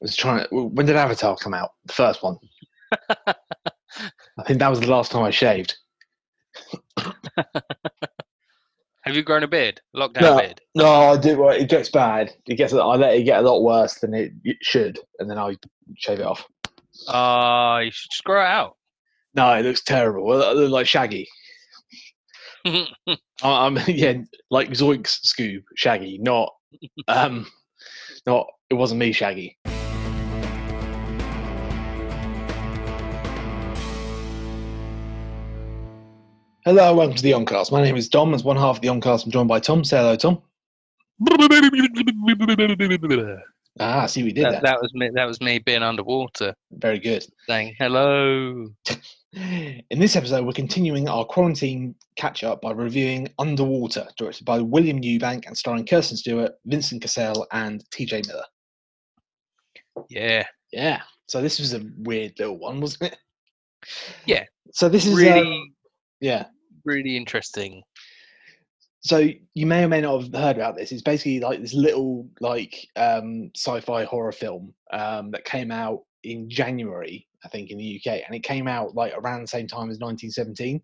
was trying. To, when did Avatar come out? The first one. I think that was the last time I shaved. Have you grown a beard? Lockdown No. beard. No, I do. It gets bad. It gets. I let it get a lot worse than it it should, and then I shave it off. Uh, you should just grow it out. No, it looks terrible. I look like Shaggy. I- I'm yeah, like Zoinks Scoob Shaggy, not um, not. It wasn't me, Shaggy. Hello, welcome to the Oncast. My name is Dom. As one half of the Oncast, I'm joined by Tom. Say hello, Tom. Ah, see, we did that, that. that was me. That was me being underwater, Very good. saying hello. In this episode, we're continuing our quarantine catch up by reviewing Underwater, directed by William Eubank and starring Kirsten Stewart, Vincent Cassel, and TJ Miller. Yeah, Yeah. So this was a weird little one, wasn't it? Yeah. So this is uh, really, yeah. Really interesting. So you may or may not have heard about this. It's basically like this little like um, sci-fi horror film um, that came out in January, I think, in the UK, and it came out like around the same time as 1917,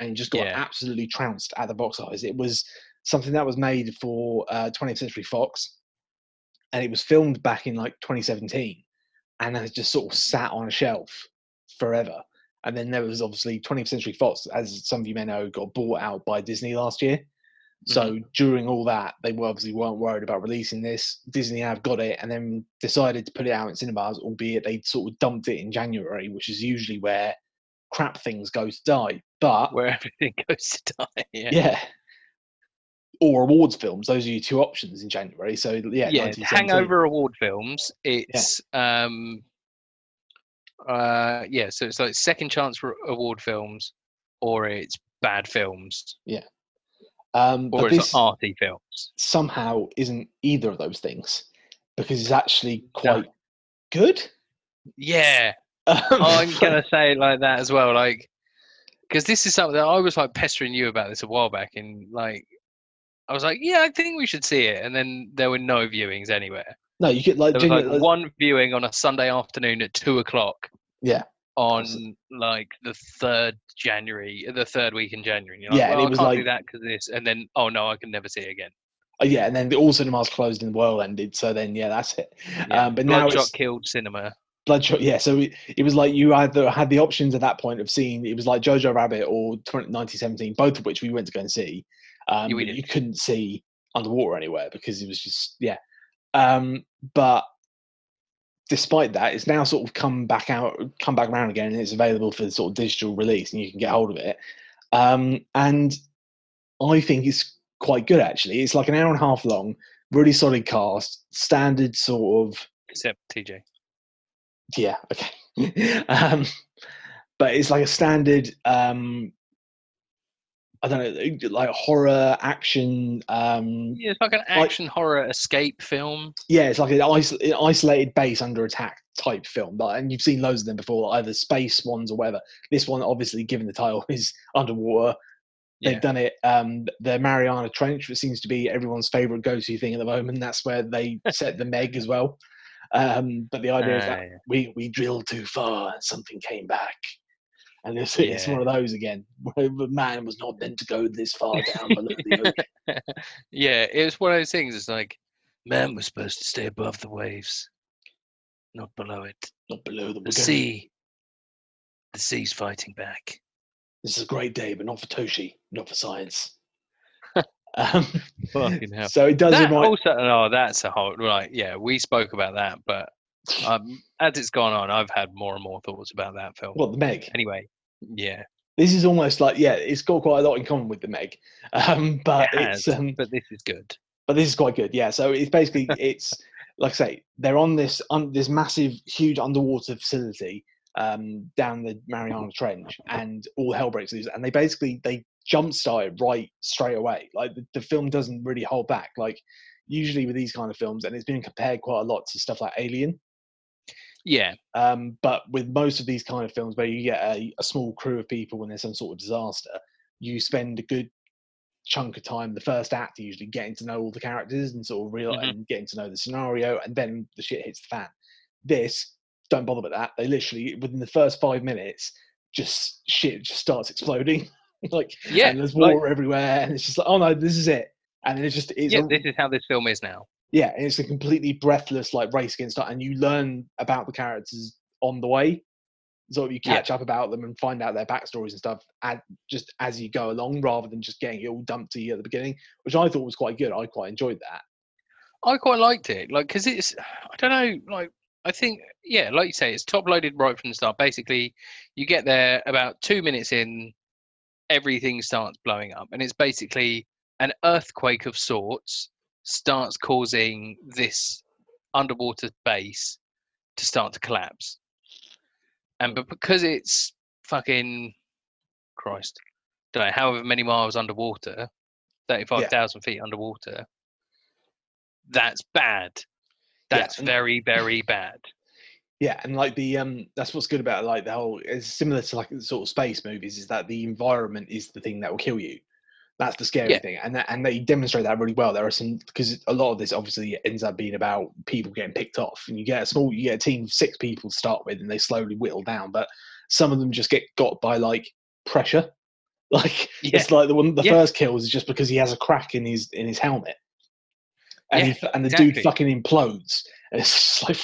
and just got Yeah. absolutely trounced at the box office. It was something that was made for uh, 20th Century Fox, and it was filmed back in like 2017, and has just sort of sat on a shelf forever. And then there was obviously 20th Century Fox, as some of you may know, got bought out by Disney last year. So during all that, they were obviously weren't worried about releasing this. Disney have got it, and then decided to put it out in cinemas, albeit they sort of dumped it in January, which is usually where crap things go to die. But Where everything goes to die. Yeah. yeah, or awards films; those are your two options in January. So yeah, yeah, 1917. Hangover Award films. It's um, uh, yeah. So it's like second chance for award films, or it's bad films, Yeah. Um, or but it's this arty films. somehow isn't either of those things because it's actually quite good. Yeah, Um, I'm gonna say it like that as well, like because this is something that I was like pestering you about this a while back, and like I was like, yeah, I think we should see it, and then there were no viewings anywhere. No, you get like, There was like one viewing on a Sunday afternoon at two o'clock. Yeah. On like the third January, the third week in January. You're like, Yeah, and well, it was I can't like- do that because this, and then oh no, I can never see it again. Oh, yeah, and then the all cinemas closed and the world ended. So then, yeah, that's it. Yeah. Um, but now Bloodshot it's killed cinema. Bloodshot. Yeah, so it, it was like you either had the options at that point of seeing it was like Jojo Rabbit or 20, 1917, both of which we went to go and see. Um, Yeah, you couldn't see underwater anywhere because it was just yeah. Um, but despite that, it's now sort of come back out, come back around again, and it's available for sort of digital release, and you can get hold of it. Um, and I think it's quite good actually. It's like an hour and a half long, really solid cast, standard sort of Except TJ. yeah okay um but it's like a standard um i don't know like horror action um Yeah, it's like an action horror escape film. yeah it's like an isol- an isolated base under attack type film like, and you've seen loads of them before either space ones or whatever this one obviously given the title is underwater they've Yeah. done it um the mariana trench which seems to be everyone's favorite go-to thing at the moment that's where they set the meg as well um but the idea is Ah, that yeah. we we drilled too far and something came back. And it's, it's one of those again, man was not meant to go this far down below the ocean. yeah, it was one of those things. It's like, man was supposed to stay above the waves, not below it. Not below them. The sea, the sea's fighting back. This is a great day, but not for Toshi, not for science. um, Fucking hell. so it does That remind. also, no, that's a whole right. Yeah, we spoke about that, but um, as it's gone on, I've had more and more thoughts about that film. What the Meg? Anyway, yeah, This is almost like yeah, it's got quite a lot in common with the Meg, um, but it it's um, but this is good. but this is quite good. Yeah, so it's basically it's like I say they're on this un, this massive, huge underwater facility um, down the Mariana Trench, and all hell breaks loose. And they basically they jump it right straight away. Like the, the film doesn't really hold back. Like usually with these kind of films, and it's been compared quite a lot to stuff like Alien. Yeah, Um, but with most of these kind of films where you get a, a small crew of people when there's some sort of disaster, you spend a good chunk of time, the first act, usually getting to know all the characters and sort of real Mhm. and getting to know the scenario, and then the shit hits the fan. This, don't bother with that. They literally within the first five minutes, just shit just starts exploding. like Yeah, and there's like- water everywhere, and it's just like, oh no, this is it. And it's just it's yeah, a, this is how this film is now. Yeah, and it's a completely breathless like race against time, and you learn about the characters on the way. So you Yeah. catch up about them and find out their backstories and stuff, and just as you go along, rather than just getting it all dumped to you at the beginning, which I thought was quite good. I quite enjoyed that. I quite liked it, like because it's I don't know, like I think yeah, like you say, it's top loaded right from the start. Basically, you get there about two minutes in, everything starts blowing up, and it's basically an earthquake of sorts starts causing this underwater base to start to collapse, and but because it's fucking Christ, don't know, however many miles underwater, thirty-five thousand feet underwater. That's bad. Yeah, That's and- very, very bad. Yeah, and like the um, that's what's good about like the whole. It's similar to like the sort of space movies, is that the environment is the thing that will kill you. That's the scary Yeah. thing, and that, and they demonstrate that really well. There are some because a lot of this obviously ends up being about people getting picked off, and you get a small, you get a team of six people to start with, and they slowly whittle down. But some of them just get got by like pressure. Like Yeah. it's like the one the Yeah. first kills is just because he has a crack in his in his helmet, and he, and the dude fucking implodes. And it's just like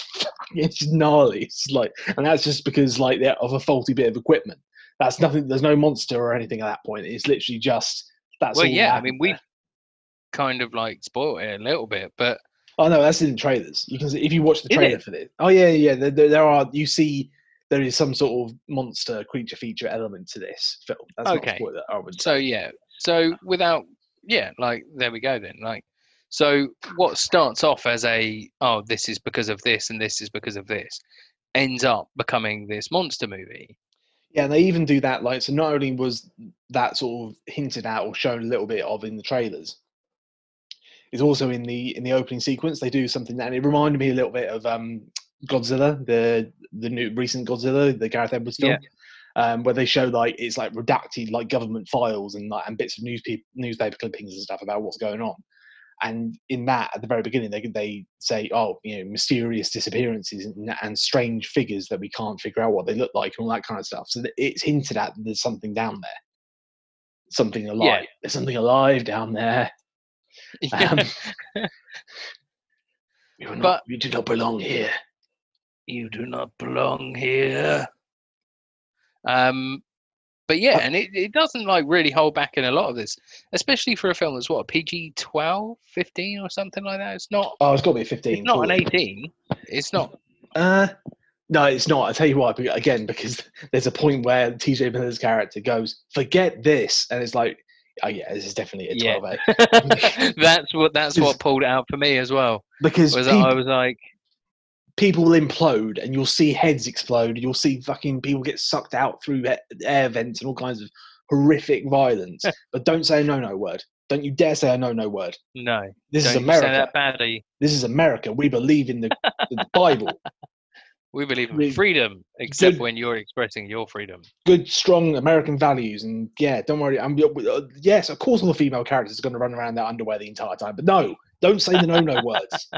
it's gnarly. It's like, and that's just because like they're of a faulty bit of equipment. That's nothing. There's no monster or anything at that point. It's literally just that's. well, yeah, I mean, we kind of like spoiled it a little bit, but Oh no, that's in trailers. You can see if you watch the trailer for this. Oh yeah, yeah. There, there, there are. You see, there is some sort of monster creature feature element to this film. That's Okay. not a spoiler. I would so say. yeah, so without, yeah, like there we go then. Like, so what starts off as a oh, this is because of this and this is because of this, ends up becoming this monster movie. Yeah, and they even do that. Like, so not only was that sort of hinted at or shown a little bit of in the trailers, it's also in the in the opening sequence. They do something that and it reminded me a little bit of um, Godzilla, the the new recent Godzilla, the Gareth Edwards film, um, where they show like it's like redacted like government files and like and bits of newspaper newspaper clippings and stuff about what's going on. And in that, at the very beginning, they they say, "Oh, you know, mysterious disappearances and, and strange figures that we can't figure out what they look like, and all that kind of stuff." So it's hinted at that there's something down there, something alive. There's something alive down there. Um, are not, But- we do not belong here. you do not belong here. Um, but yeah, and it, it doesn't like really hold back in a lot of this, especially for a film that's what PG 12, 15 or something like that. It's not. Oh, it's got to be 15. It's not an 18. It's not. Uh, no, it's not. I tell you why. Again, because there's a point where TJ Miller's character goes, "Forget this," and it's like, "Oh yeah, this is definitely a Yeah. 12A." that's what that's what pulled it out for me as well. Because Was I was like, people will implode, and you'll see heads explode. You'll see fucking people get sucked out through air vents and all kinds of horrific violence. but don't say a no-no word. Don't you dare say a no-no word. no, This is don't you say America. that badly. This is America. We believe in the, the Bible. We believe in freedom, except good- when you're expressing your freedom. good, strong American values. And yeah, don't worry. I'm, uh, yes, of course, all the female characters are going to run around in their underwear the entire time. But no, don't say the no-no words.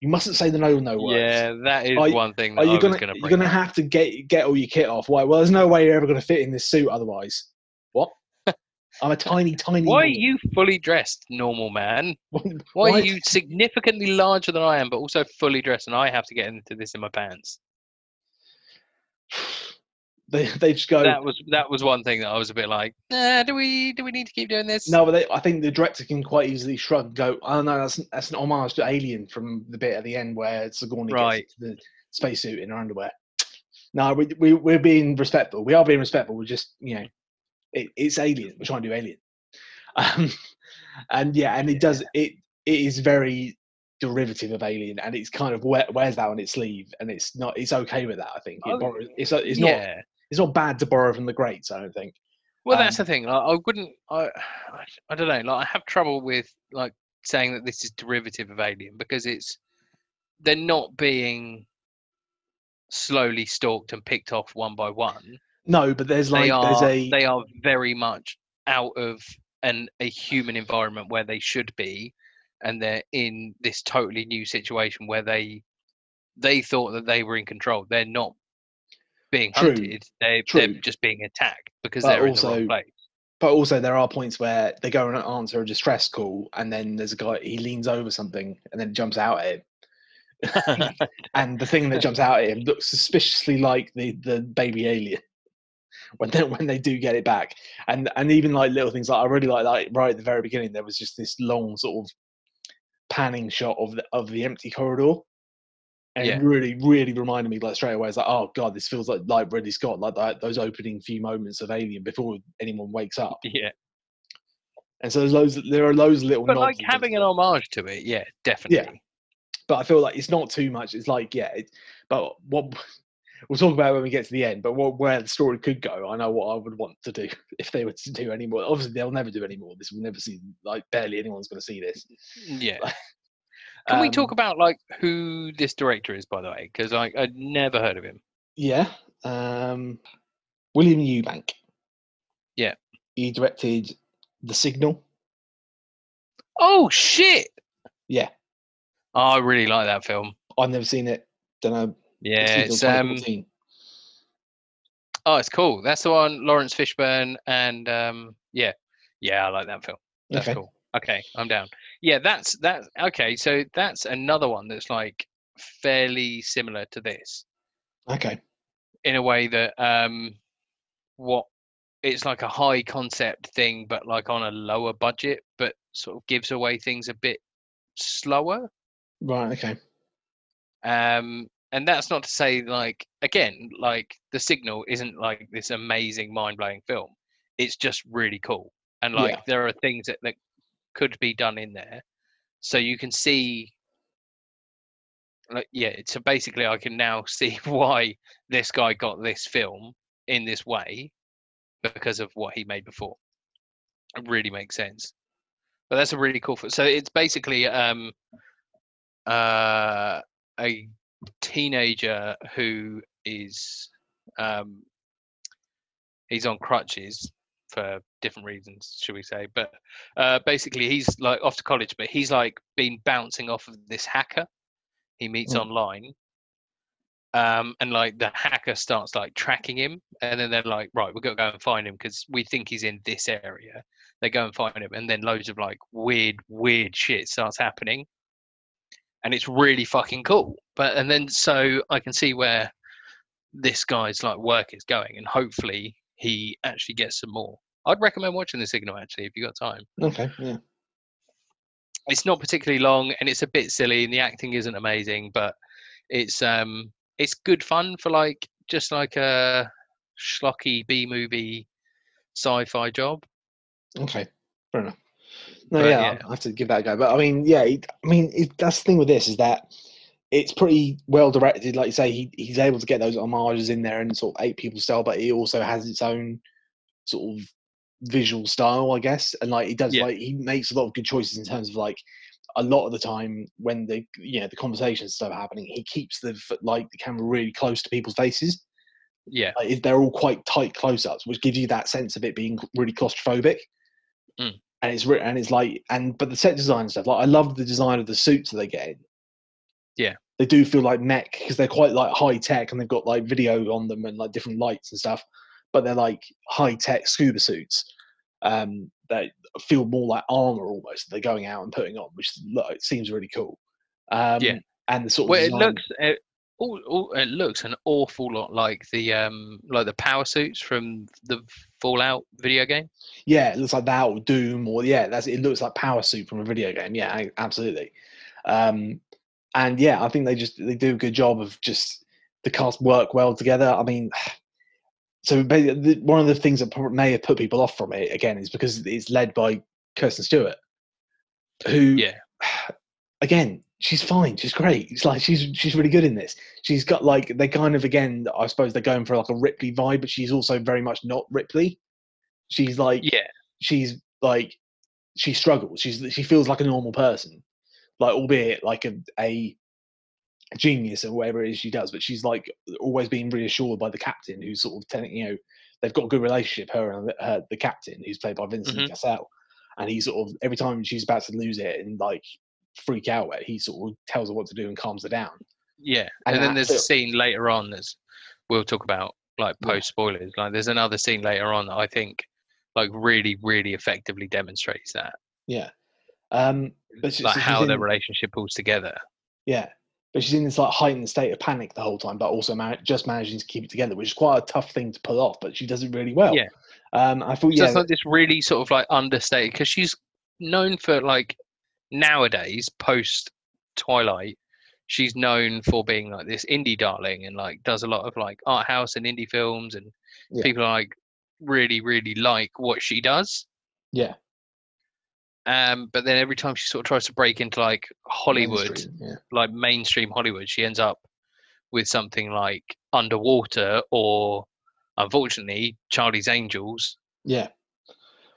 You mustn't say the no-no words. Yeah, that is Are one thing that Are you going to? You're gonna have to get get all your kit off? Why? Well, there's no way you're ever gonna fit in this suit otherwise. What? I'm a tiny, tiny. Why are you fully dressed, normal man? Why? Why are you significantly larger than I am, but also fully dressed, and I have to get into this in my pants? They they just go. That was that was one thing that I was a bit like, nah, do we do we need to keep doing this? No, but they, I think the director can quite easily shrug and go, "Oh no, that's that's an homage to Alien from the bit at the end where Sigourney Right. gets the spacesuit in her underwear." No, we, we we're being respectful. We are being respectful. We're just you know, it, it's Alien. We're trying to do Alien, um, and yeah, and it does it. It is very derivative of Alien, and it's kind of wear, wears that on its sleeve, and it's not. It's okay with that. I think it Oh, borrows, it's it's not yeah. It's not bad to borrow from the greats. I don't think. Well, that's um, the thing. Like, I wouldn't. I, I I don't know. Like I have trouble with like saying that this is derivative of Alien because it's they're not being slowly stalked and picked off one by one. No, but there's like they are there's a they are very much out of an a human environment where they should be and they're in this totally new situation where they they thought that they were in control. They're not being True, hunted. They they're just being attacked because But they're in the also- wrong place. But also, there are points where they go and answer a distress call, and then there's a guy he leans over something, and then jumps out at him, and the thing that jumps out at him looks suspiciously like the the baby alien when they when they do get it back, and and even like little things like I really like like right at the very beginning there was just this long sort of panning shot of the of the empty corridor. And Yeah. it really, really reminded me like straight away. It's like, oh god, this feels like like Ridley Scott, like that, those opening few moments of Alien before anyone wakes up. yeah, And so there's loads, there are loads of little. but like having an homage to it, yeah, definitely. Yeah. but I feel like it's not too much. It's like, yeah, it, but what we'll talk about when we get to the end. But what where the story could go, I know what I would want to do if they were to do any more. Obviously, they'll never do any more. This will never see. Like barely anyone's going to see this. Yeah. Can we talk Um, about like who this director is, by the way? Because I I'd never heard of him. Yeah, um, William Eubank. Yeah. he directed The Signal. Oh shit! Yeah, Oh, I really like that film. I've never seen it. Don't know. Yeah, it's um oh, it's cool. That's the one Laurence Fishburne and um yeah, yeah, I like that film. That's okay. cool. Okay, I'm down. Yeah, that's that's okay. So that's another one that's like fairly similar to this Okay. in a way that um what it's like a high concept thing, but like on a lower budget, but sort of gives away things a bit slower. Right. Okay. um and that's not to say like again like the signal isn't like this amazing mind-blowing film it's just really cool and like Yeah. there are things that, that could be done in there. So you can see like yeah so basically i can now see why this guy got this film in this way because of what he made before. It really makes sense. But that's a really cool fi- so it's basically um uh a teenager who is um he's on crutches for different reasons should we say but uh basically he's like off to college but he's like been bouncing off of this hacker he meets Mm. online um and like the hacker starts like tracking him and then they're like right we've got to go and find him because we think he's in this area they go and find him and then loads of like weird weird shit starts happening and it's really fucking cool but and then so i can see where this guy's like work is going and hopefully he actually gets some more i'd recommend watching the signal actually if you got time Okay. Yeah. it's not particularly long and it's a bit silly and the acting isn't amazing but it's um it's good fun for like just like a schlocky b movie sci-fi job Okay, fair enough. No, yeah, yeah. I have to give that a go. But I mean, yeah, I mean, it, that's the thing with this is that it's pretty well directed. Like you say, he he's able to get those homages in there and sort of eight people style, but he also has its own sort of visual style, I guess. And like he does, Yeah. like he makes a lot of good choices in terms of like a lot of the time when the you know the conversations stuff happening, he keeps the like the camera really close to people's faces. yeah Like, they're all quite tight close-ups, which gives you that sense of it being really claustrophobic. Mm. And it's written, and it's like, and but the set design stuff, like I love the design of the suits that they get in. Yeah. they do feel like mech because they're quite like high tech and they've got like video on them and like different lights and stuff. But they're like high tech scuba suits um, that feel more like armor almost. They're going out and putting on, which lo- it seems really cool. Um, Yeah. and the sort of well it looks it, all, all, it looks an awful lot like the um like the power suits from the fallout video game Yeah, it looks like that or Doom or yeah, that's it looks like Power Suit from a video game. Yeah, absolutely. Um, and yeah, I think they just they do a good job of just the cast work well together. I mean, so one of the things that may have put people off from it again is because it's led by Kirsten Stewart, who yeah again she's fine, she's great. It's like she's she's really good in this. She's got like they kind of again I suppose they're going for like a Ripley vibe, but she's also very much not Ripley. She's like yeah she's like she struggles. She's she feels like a normal person, like albeit like a, a genius or whatever it is she does. But she's like always being reassured by the captain, who's sort of telling you know they've got a good relationship. Her and the, her, the captain, who's played by Vincent Mhm. Cassel, and he sort of every time she's about to lose it and like freak out, he sort of tells her what to do and calms her down. Yeah, And and, then there's a scene later on that's we'll talk about like post spoilers. Like there's another scene later on that I think like really really effectively demonstrates that Yeah. Um, but like she's how their in- relationship pulls together. Yeah, but she's in this like heightened state of panic the whole time, but also man- just managing to keep it together, which is quite a tough thing to pull off. But she does it really well. Yeah. Um, I thought So yeah, it's like this really sort of like understated because she's known for like nowadays post Twilight, she's known for being like this indie darling and like does a lot of like art house and indie films and Yeah. people are like really really like what she does. yeah, Um, but then every time she sort of tries to break into like Hollywood, mainstream, Yeah, like mainstream Hollywood, she ends up with something like Underwater or, unfortunately, Charlie's Angels yeah.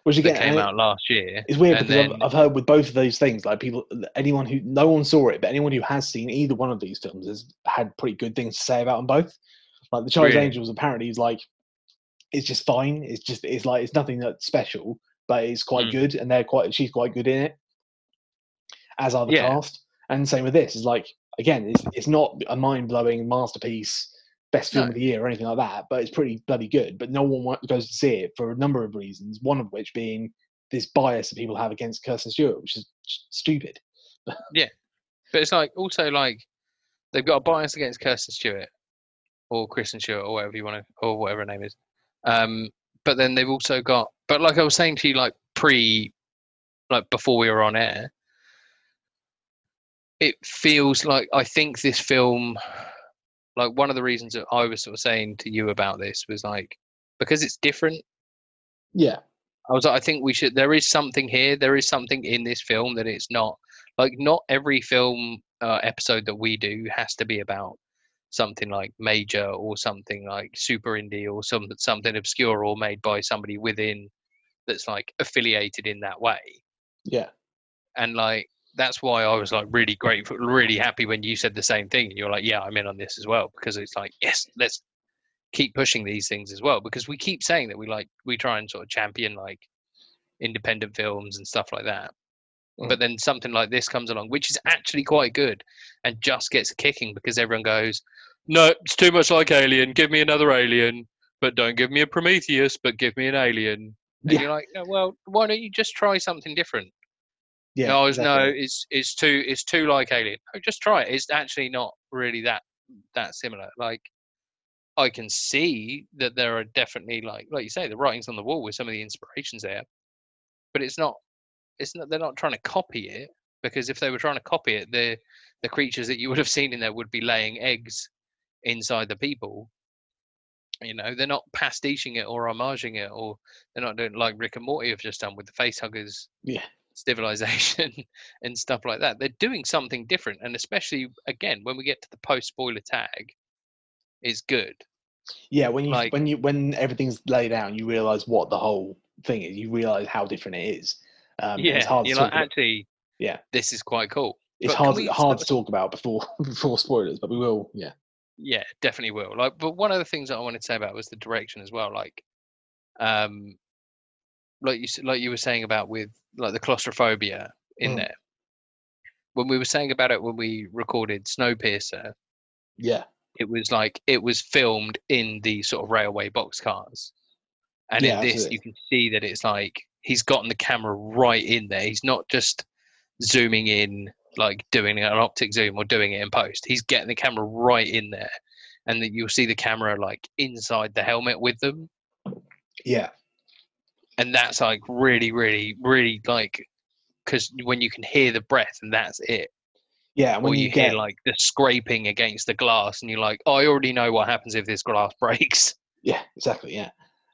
Which again, came out last year. it's weird because then- I've, I've heard with both of those things, like people, anyone who no one saw it, but anyone who has seen either one of these films has had pretty good things to say about them both. Like the Charlie's Really? Angels, apparently is like it's just fine. It's just it's like it's nothing that's special, but it's quite Mm. good, and they're quite she's quite good in it, as are the Yeah. cast. And same with this. Is like again, it's it's not a mind blowing masterpiece, best film No. of the year or anything like that, but it's pretty bloody good. But no one goes to see it for a number of reasons. One of which being this bias that people have against Kirsten Stewart, which is stupid. But it's like also like they've got a bias against Kirsten Stewart or Kristen Stewart or whatever you want to or whatever her name is. Um, but then they've also got but like I was saying to you like pre like before we were on air, it feels like I think this film like one of the reasons that I was sort of saying to you about this was like because it's different Yeah, I was like, I think we should. There is something here. There is something in this film that it's not like not every film uh, episode that we do has to be about something like major or something like super indie or some something obscure or made by somebody within that's like affiliated in that way. yeah, And like that's why I was like really grateful, really happy when you said the same thing. And you're like, yeah, I'm in on this as well because it's like, yes, let's keep pushing these things as well because we keep saying that we like we try and sort of champion like independent films and stuff like that. Mm. But then something like this comes along, which is actually quite good and just gets a kicking because everyone goes, No, it's too much like Alien. Give me another alien, but don't give me a Prometheus, but give me an alien. And Yeah. you're like, "Oh, well, why don't you just try something different? yeah. no, it's- no, it's it's too it's too like Alien. No, just try it. It's actually not really that that similar. Like I can see that there are definitely like like you say, the writings on the wall with some of the inspirations there. But it's not it's not they're not trying to copy it because if they were trying to copy it, the the creatures that you would have seen in there would be laying eggs inside the people. You know, they're not pastiching it or homaging it or they're not doing like Rick and Morty have just done with the face huggers Yeah. civilization and stuff like that. They're doing something different, and especially again when we get to the post spoiler tag, is good. Yeah, when you Like- when you when everything's laid out, you realize what the whole thing is. You realize how different it is. Um, yeah, it's hard to like actually, Yeah. this is quite cool. It's but hard hard to talk about before before spoilers, but we will. Yeah, Yeah, definitely will. Like, but one of the things that I wanted to say about was the direction as well. Like, um, like you like you were saying about with like the claustrophobia in Mm. there. When we were saying about it when we recorded Snowpiercer, yeah, it was like it was filmed in the sort of railway boxcars and Yeah, in this absolutely. you can see that it's like he's gotten the camera right in there he's not just zooming in like doing an optic zoom or doing it in post he's getting the camera right in there and that you'll see the camera like inside the helmet with them yeah, and that's like really really really like because when you can hear the breath and that's it yeah. and or When you, you, get hear like the scraping against the glass and you're like oh, i already know what happens if this glass breaks yeah, exactly, yeah.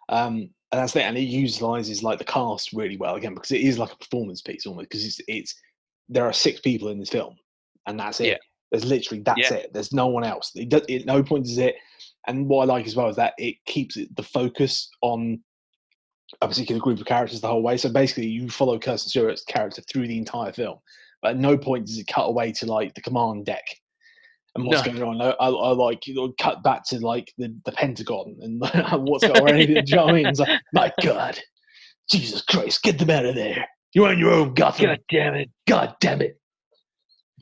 Um, and that's it. And it utilizes like the cast really well again because it is like a performance piece almost because it's it's there are six people in this film and that's it. Yeah. There's literally that's Yeah. it. There's no one else. It does, at no point is it. And what I like as well is that it keeps it, the focus on a particular group of characters the whole way. So basically, you follow Kirsten Stewart's character through the entire film, but at no point does it cut away to like the command deck and what's No. going on. I, I, I like you know, cut back to like the, the Pentagon and what's going on. do you know what I mean? It's like, my God, Jesus Christ, get them out of there. You're on your own, Gotham. God, damn it God damn it.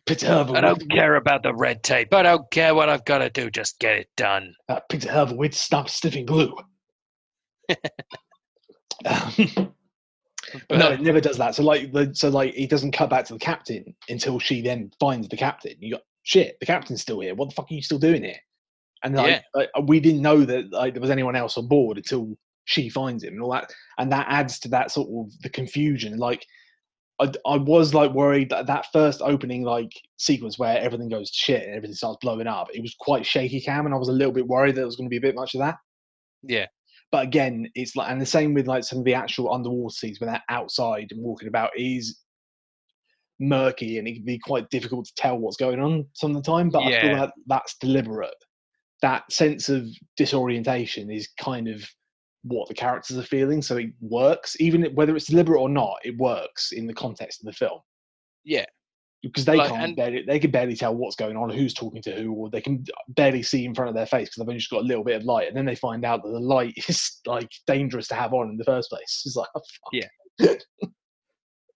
Peter. I don't care about the red tape. I don't care what I've got to do. Just get it done. Uh, Peter Hervel with stop sniffing glue. um, but no, it never does that. So like, the, so like, he doesn't cut back to the captain until she then finds the captain. You got shit. The captain's still here. What the fuck are you still doing here? And like, Yeah. like, we didn't know that like there was anyone else on board until she finds him and all that. And that adds to that sort of the confusion. Like, I, I was like worried that that first opening like sequence where everything goes to shit and everything starts blowing up. It was quite shaky cam, and I was a little bit worried that there was going to be a bit much of that. Yeah. But again, it's like, and the same with like some of the actual underwater scenes when they're outside and walking about is murky and it can be quite difficult to tell what's going on some of the time. But I feel Yeah. like that's deliberate. That sense of disorientation is kind of what the characters are feeling, so it works. Even whether it's deliberate or not, it works in the context of the film Yeah. because they Like, can't and- barely, they can barely tell what's going on, who's talking to who, or they can barely see in front of their face because they've only just got a little bit of light, and then they find out that the light is like dangerous to have on in the first place. It's like, oh, fuck. Yeah.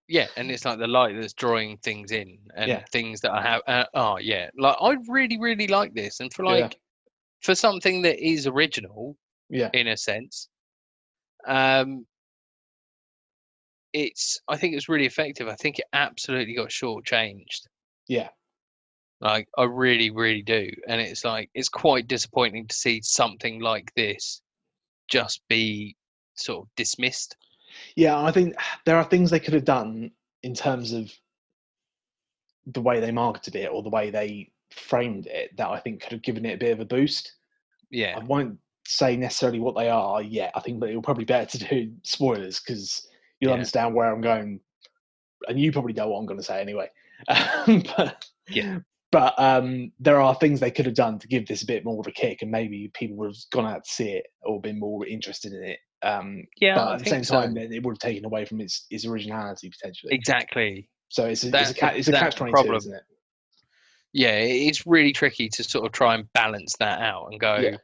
Yeah, and it's like the light that's drawing things in and Yeah. things that I have. Uh, oh, yeah. Like I really, really like this, and for Yeah. like for something that is original yeah, in a sense, um, it's. I think it's really effective. I think it absolutely got shortchanged. yeah, Like I really, really do, and it's like it's quite disappointing to see something like this just be sort of dismissed. yeah. I think there are things they could have done in terms of the way they marketed it or the way they framed it that I think could have given it a bit of a boost. Yeah, I won't say necessarily what they are yet. I think that it'll probably be better to do spoilers because you'll Yeah. understand where I'm going, and you probably know what I'm going to say anyway. Um, but Yeah. but um, there are things they could have done to give this a bit more of a kick, and maybe people would have gone out to see it or been more interested in it. Um, yeah. but I at the same time, then it would have taken away from its its originality potentially. exactly. So it's a, it's a, ca- it's a catch twenty two, problem. isn't it? yeah it's really tricky to sort of try and balance that out and go Yeah.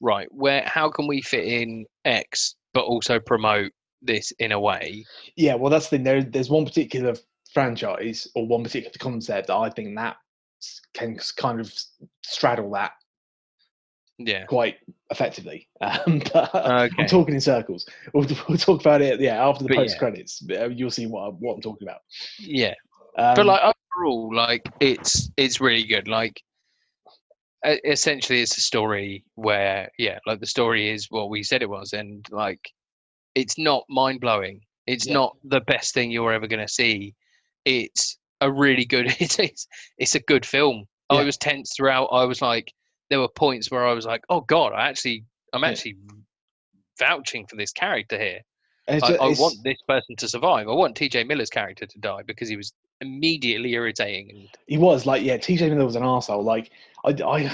Right where how can we fit in x but also promote this in a way Yeah, well, that's the thing. There, there's one particular franchise or one particular concept that I think that can kind of straddle that yeah quite effectively. Um, but Okay. I'm talking in circles. We'll, we'll talk about it. Yeah, after the But yeah. post credits, uh, you'll see what I'm- what I'm talking about. yeah Um, but like overall like it's it's really good like essentially it's a story where yeah like the story is what we said it was and like it's not mind-blowing. It's Yeah. not the best thing you're ever going to see. It's a really good it's it's, it's a good film. I was tense throughout. I was like there were points where i was like oh god i actually i'm Yeah. actually vouching for this character here. I want this person to survive. I want tj miller's character to die because he was immediately irritating he was like, yeah, TJ Miller was an arsehole. Like, I, I,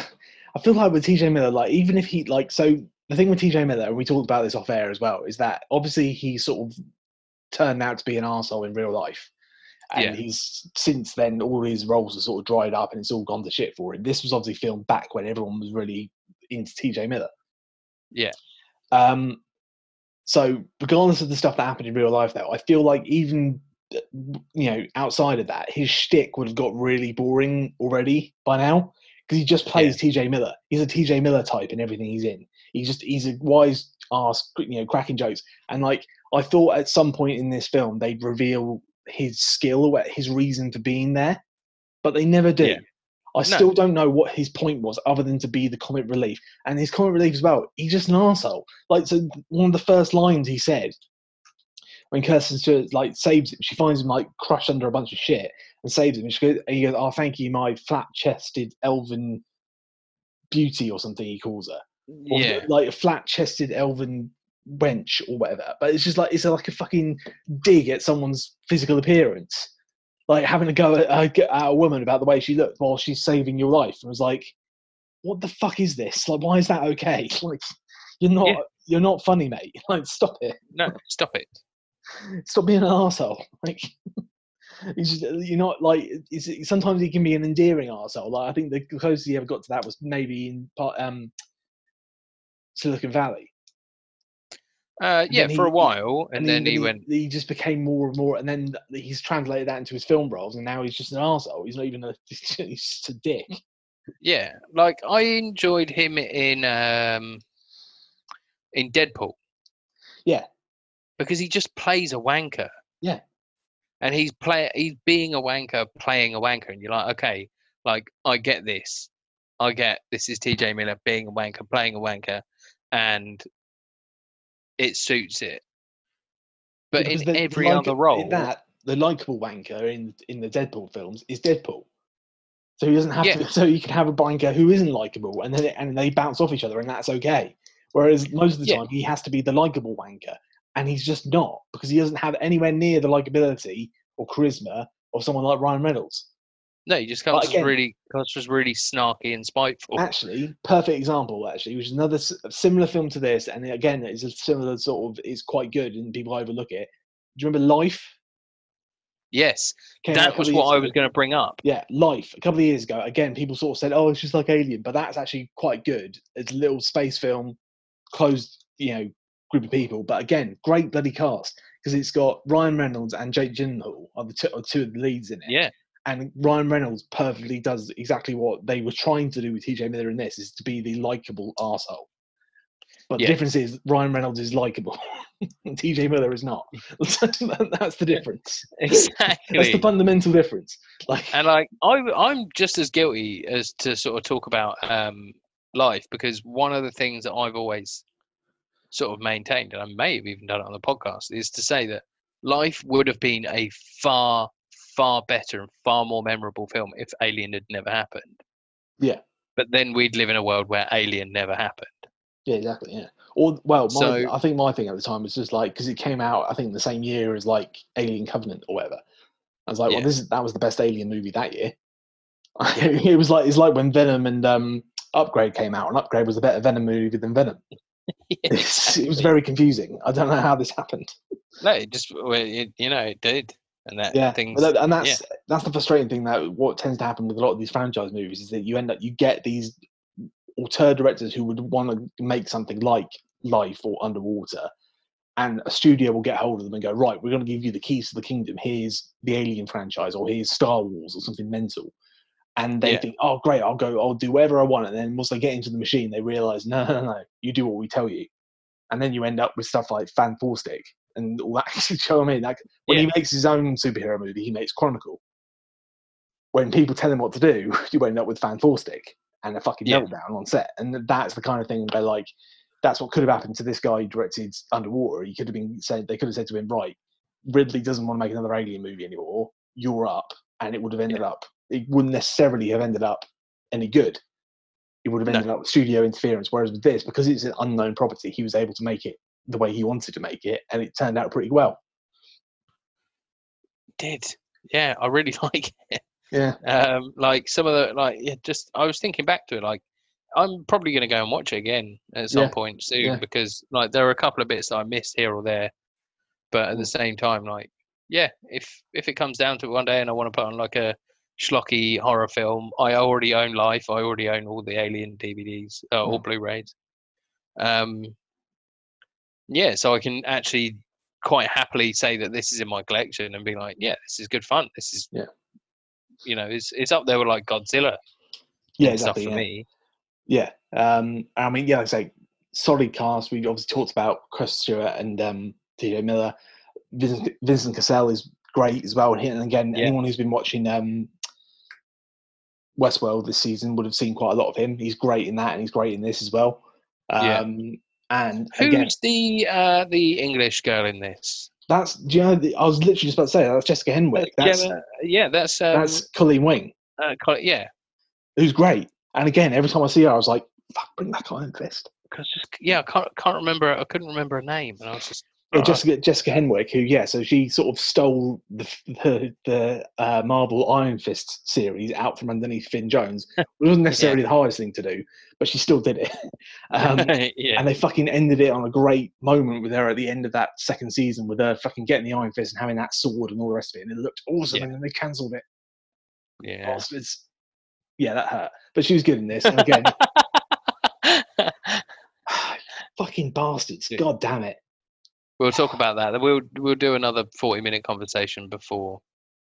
I feel like with TJ Miller, like, even if he, like, so the thing with TJ Miller, and we talked about this off air as well, is that obviously he sort of turned out to be an arsehole in real life. And Yeah. he's since then all his roles have sort of dried up and it's all gone to shit for him. This was obviously filmed back when everyone was really into TJ Miller. Yeah. Um so regardless of the stuff that happened in real life though, I feel like even you know, outside of that, his shtick would have got really boring already by now because he just plays TJ Miller. He's a TJ Miller type in everything he's in. He's just he's a wise ass, you know, cracking jokes. And like I thought at some point in this film they'd reveal his skill or his reason for being there, but they never do. Yeah. I No. still don't know what his point was other than to be the comic relief. And his comic relief as well, he's just an arsehole. Like so one of the first lines he said when Kirsten Stewart like saves him, she finds him like crushed under a bunch of shit and saves him. And she goes, and he goes, "Oh, thank you, my flat-chested elven beauty," or something he calls her, or yeah like a flat-chested elven wench or whatever. But it's just like it's like a fucking dig at someone's physical appearance, like having a go at, at a woman about the way she looked while she's saving your life. And it was like, what the fuck is this? Like, why is that okay? Like, you're not. Yeah. You're not funny, mate. Like, stop it no stop it stop being an asshole. Like, you're not like. Sometimes he can be an endearing asshole. Like, I think the closest he ever got to that was maybe in part, um, Silicon Valley. Uh, yeah, for a while, and, then, he, he, went. He just became more and more, and then he's translated that into his film roles, and now he's just an asshole. He's not even a. He's just a dick. Yeah, like I enjoyed him in um in Deadpool. Yeah. Because he just plays a wanker. Yeah. and he's play he's being a wanker, playing a wanker, and you're like, okay, like I get this. I get this is T.J. Miller being a wanker, playing a wanker, and it suits it. But because in the- the every like- other role, that the likable wanker in in the Deadpool films is Deadpool. So he doesn't have Yeah. to. So you can have a wanker who isn't likable, and then it, and they bounce off each other, and that's okay. Whereas most of the Yeah. time he has to be the likable wanker, and he's just not because he doesn't have anywhere near the likability or charisma of someone like Ryan Reynolds. no, he just comes again- really comes just really snarky and spiteful. Actually, perfect example. Actually, which is another similar film to this, and again, it's a similar sort of. It's quite good, and people overlook it. Do you remember Life? yes, Came that was what I ago. was going to bring up. Yeah, Life. A couple of years ago, again, people sort of said, "Oh, it's just like Alien," but that's actually quite good. It's a little space film, closed, you know, group of people. But again, great bloody cast because it's got Ryan Reynolds and Jake Gyllenhaal are the two, are two of the leads in it. Yeah, And Ryan Reynolds perfectly does exactly what they were trying to do with TJ Miller in this: is to be the likable asshole. But Yeah. the difference is Ryan Reynolds is likable, TJ Miller is not. that's the difference. exactly. That's the fundamental difference. Like, and like I, I'm just as guilty as to sort of talk about um, life because one of the things that I've always sort of maintained, and I may have even done it on the podcast, is to say that life would have been a far, far better and far more memorable film if Alien had never happened. Yeah. But then we'd live in a world where Alien never happened. Yeah, exactly. Yeah. Or well, my, So- I think my thing at the time was just like because it came out, I think the same year as like Alien Covenant or whatever. I was like, Yeah. well, this is, that was the best Alien movie that year. it was like it's like when Venom and um, Upgrade came out, and Upgrade was a better Venom movie than Venom. It's, it was very confusing. I don't know how this happened. no, it just it, you know it did, and that Yeah, things. that, and that's that's the frustrating thing that what tends to happen with a lot of these franchise movies is that you end up you get these auteur directors who would want to make something like Life or Underwater, and a studio will get hold of them and go, right, we're going to give you the keys to the kingdom. Here's the Alien franchise, or here's Star Wars, or something mental. And they Yeah. think, oh, great, I'll go, I'll do whatever I want. And then once they get into the machine, they realize, no, no, no, you do what we tell you. And then you end up with stuff like Fant4stic and all that. You know what I mean? Like, when he makes his own superhero movie, he makes Chronicle. When people tell him what to do, you end up with Fant4stic and a fucking Yeah. meltdown on set. And that's the kind of thing where, like, that's what could have happened to this guy who directed Underwater. He could have been said, they could have said to him, right, Ridley doesn't want to make another Alien movie anymore. You're up. And it would have ended up, it wouldn't necessarily have ended up any good. It would have No. ended up with studio interference. Whereas with this, because it's an unknown property, he was able to make it the way he wanted to make it. And it turned out pretty well. did. Yeah, I really like it. Yeah. Um, like some of the like, yeah, just I was thinking back to it. Like, I'm probably going to go and watch it again at some Yeah, point soon yeah. because like there are a couple of bits that I missed here or there, but at the Mm. same time, like, yeah, if if it comes down to it one day and I want to put on like a schlocky horror film, I already own Life. I already own all the Alien DVDs uh, or Mm. Blu-rays. Um, yeah, so I can actually quite happily say that this is in my collection and be like, yeah, this is good fun. This is, Yeah. you know, it's it's up there with like Godzilla Yeah, and stuff for yeah. me. Yeah. Um, I mean, yeah, like I solid cast. We obviously talked about Chris Stewart and um, TJ Miller. Vincent, Vincent Cassel is great as well. And and again, Yeah. anyone who's been watching um, Westworld this season would have seen quite a lot of him. He's great in that, and he's great in this as well. Um, Yeah. And Who's again, the uh, the English girl in this? that's do you know, I was literally just about to say that's Jessica Henwick. That's yeah, yeah, that's um, that's Colleen Wing, uh, Col- yeah, who's great. And again, every time I see her, I was like, "Fuck, bring back Iron Fist." because just yeah, I can't can't remember. I couldn't remember her name, and I was just Yeah, "Oh, Jessica Jessica Henwick, who yeah, so she sort of stole the the, the uh, Marvel Iron Fist series out from underneath Finn Jones. It wasn't necessarily the hardest thing to do, but she still did it. um, yeah, and they fucking ended it on a great moment with her at the end of that second season, with her fucking getting the Iron Fist and having that sword and all the rest of it, and it looked awesome. Yeah. And then they cancelled it. yeah. Bastards. Yeah, that hurt. But she was good in this. And again, fucking bastards. God damn it. We'll talk about that. We'll we'll do another forty minute conversation before.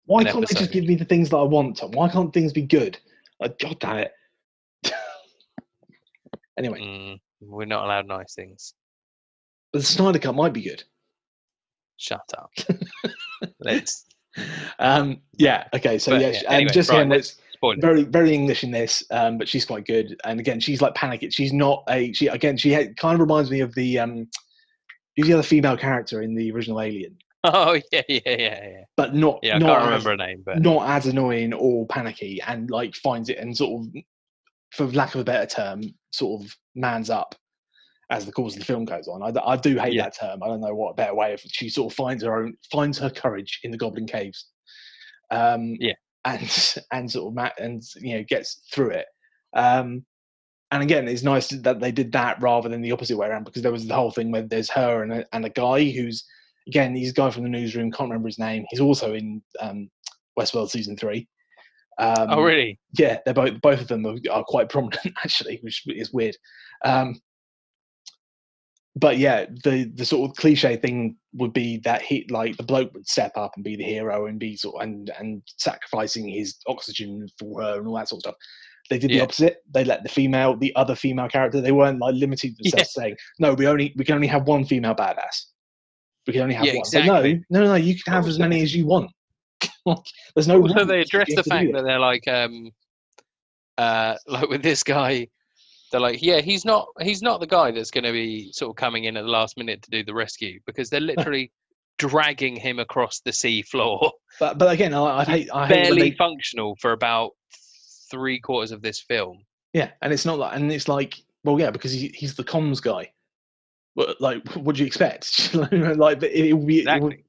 Why can't they just give me the things that I want, Tom? Why can't things be good? Like, God damn it. anyway, Mm, we're not allowed nice things. but the Snyder Cut might be good. Shut up. Let's Um, yeah. Okay. So But, yeah, yeah, anyway, and just right, let's- was spoil it. very very English in this, um, but she's quite good. And again, she's like panicking. She's not a she again. She had, kind of reminds me of the um, who's the other female character in the original Alien, Oh yeah, yeah, yeah, yeah. but not Yeah, I not can't as- remember her name, but not as annoying or panicky, and like finds it and sort of, for lack of a better term, sort of mans up as the course of the film goes on. I, I do hate Yeah. that term. I don't know what a better way of. She sort of finds her own, finds her courage in the Goblin Caves. Um, Yeah. and and sort of ma- and you know gets through it. Um, and again, it's nice that they did that rather than the opposite way around because there was the whole thing where there's her and a, and a guy who's again he's a guy from the newsroom. Can't remember his name. He's also in um, Westworld season three. Um, oh really? yeah, they're both both of them are, are quite prominent actually, which is weird. Um, but yeah, the the sort of cliche thing would be that he like the bloke would step up and be the hero and be sort and and sacrificing his oxygen for her and all that sort of stuff. They did the opposite. They let the female, the other female character, they weren't like limiting themselves saying, "No, we only we can only have one female badass. We can only have Yeah, one." Exactly. no, no, no, you can have as many as you want. There's no. Rules. they address the fact that they're like, um, uh, like with this guy, they're like, yeah, he's not, he's not the guy that's going to be sort of coming in at the last minute to do the rescue because they're literally dragging him across the sea floor, But but again, I, I hate I hate barely they, functional for about three quarters of this film. yeah, and it's not like and it's like well yeah because he, he's the comms guy. But like, what do you expect? like, it, it would be it would, Exactly.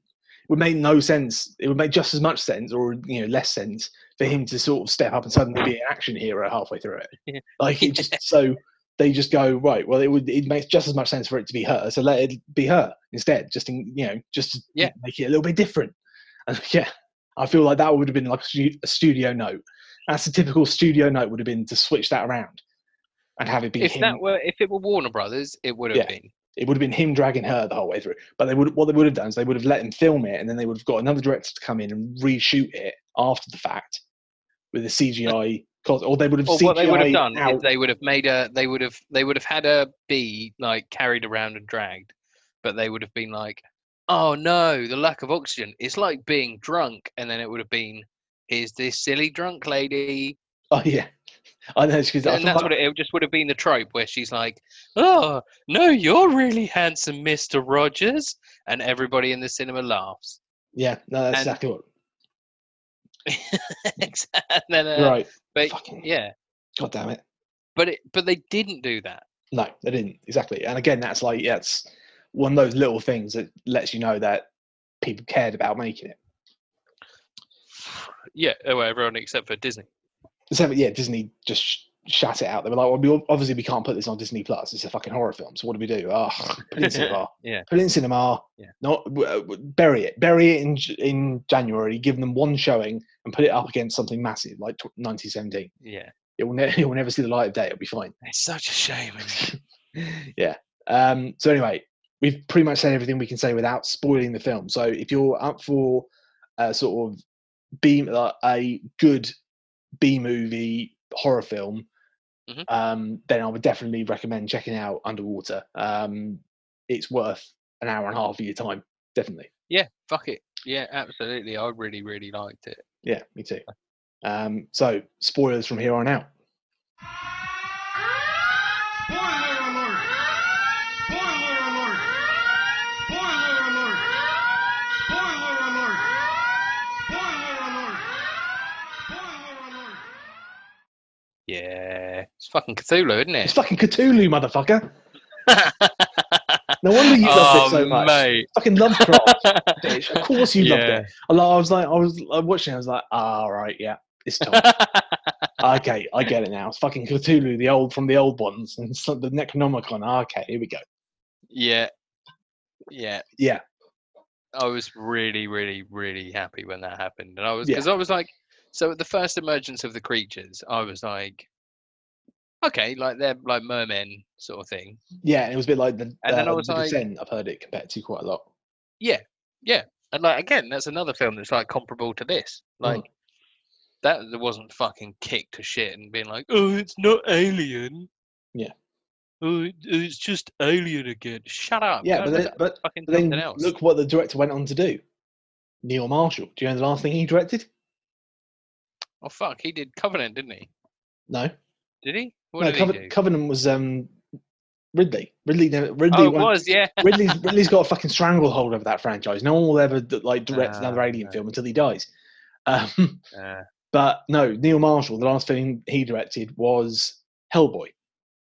would make no sense. It would make just as much sense, or you know, less sense for him to sort of step up and suddenly be an action hero halfway through Yeah. it. Like, it just so they just go right. Well, it would it makes just as much sense for it to be her, so let it be her instead. Just in, you know, just to Yeah. make it a little bit different. And yeah, I feel like that would have been like a studio note. That's a typical studio note would have been to switch that around and have it be him. If him. that were, if it were Warner Brothers, it would have Yeah. been. it would have been him dragging her the whole way through. But they would what they would have done is they would have let him film it, and then they would have got another director to come in and reshoot it after the fact with a CGI. Cos- or they would have Or CGI what they would have done out. is they would have made a, they would have, they would have had her be like carried around and dragged, but they would have been like, oh no, the lack of oxygen. It's like being drunk, and then it would have been, here's this silly drunk lady, Oh yeah, I know because and that's what it, it just would have been the trope where she's like, "Oh no, you're really handsome, Mister Rogers," and everybody in the cinema laughs. yeah, no, that's and- exactly what. and then, uh, right. but Fucking- yeah, God damn it. but it, but they didn't do that. No, they didn't exactly. And again, that's like yeah, it's one of those little things that lets you know that people cared about making it. Yeah, oh, well, everyone except for Disney. So yeah, Disney just sh- shut it out. They were like, well, we, obviously we can't put this on Disney Plus. It's a fucking horror film. So what do we do? Oh, put it in cinema. Yeah. Put it in cinema. Yeah. Not w- uh, bury it. Bury it in in January. Give them one showing and put it up against something massive like tw 1917. Yeah, It will, ne- it will never see the light of day. It'll be fine. it's such a shame. Yeah. Um, so anyway, we've pretty much said everything we can say without spoiling the film. So if you're up for a sort of B, like a good B movie horror film, Mhm. um, then I would definitely recommend checking out Underwater. Um, it's worth an hour and a half of your time, definitely. Yeah, fuck it. Yeah, absolutely. I really, really liked it. Yeah, me too. Um, so spoilers from here on out. Yeah, it's fucking Cthulhu, isn't it? It's fucking Cthulhu, motherfucker. No wonder you loved it so much. Oh, mate. Fucking Lovecraft, bitch. Of course you loved it. I was like, I was watching. it, I was like, ah, right, yeah, it's time. okay, I get it now. It's fucking Cthulhu, the old from the old ones, and it's like the Necronomicon. Okay, here we go. yeah, yeah. Yeah, I was really, really, really happy when that happened, and I was Yeah. because I was like, so at the first emergence of the creatures, I was like, okay, like they're like mermen sort of thing, yeah. And it was a bit like the And then I uh, was the like- Descent. I've heard it compared to quite a lot. Yeah, yeah, and like again, that's another film that's like comparable to this. Mm. Like that that wasn't fucking kicked to shit and being like, oh, it's not Alien. Yeah. Oh, it's just Alien again. Shut up. Yeah, but then, but fucking but then else. look what the director went on to do. Neil Marshall. Do you know the last thing he directed? Oh fuck, he did Covenant, didn't he? No. Did he? What no, did Coven- he do? Covenant was um Ridley. Ridley. never- Ridley. oh, it was, yeah. Ridley's, Ridley's got a fucking stranglehold over that franchise. No one will ever like direct another Ah, Alien no. film until he dies. Um, Uh, but no, Neil Marshall. The last film he directed was Hellboy,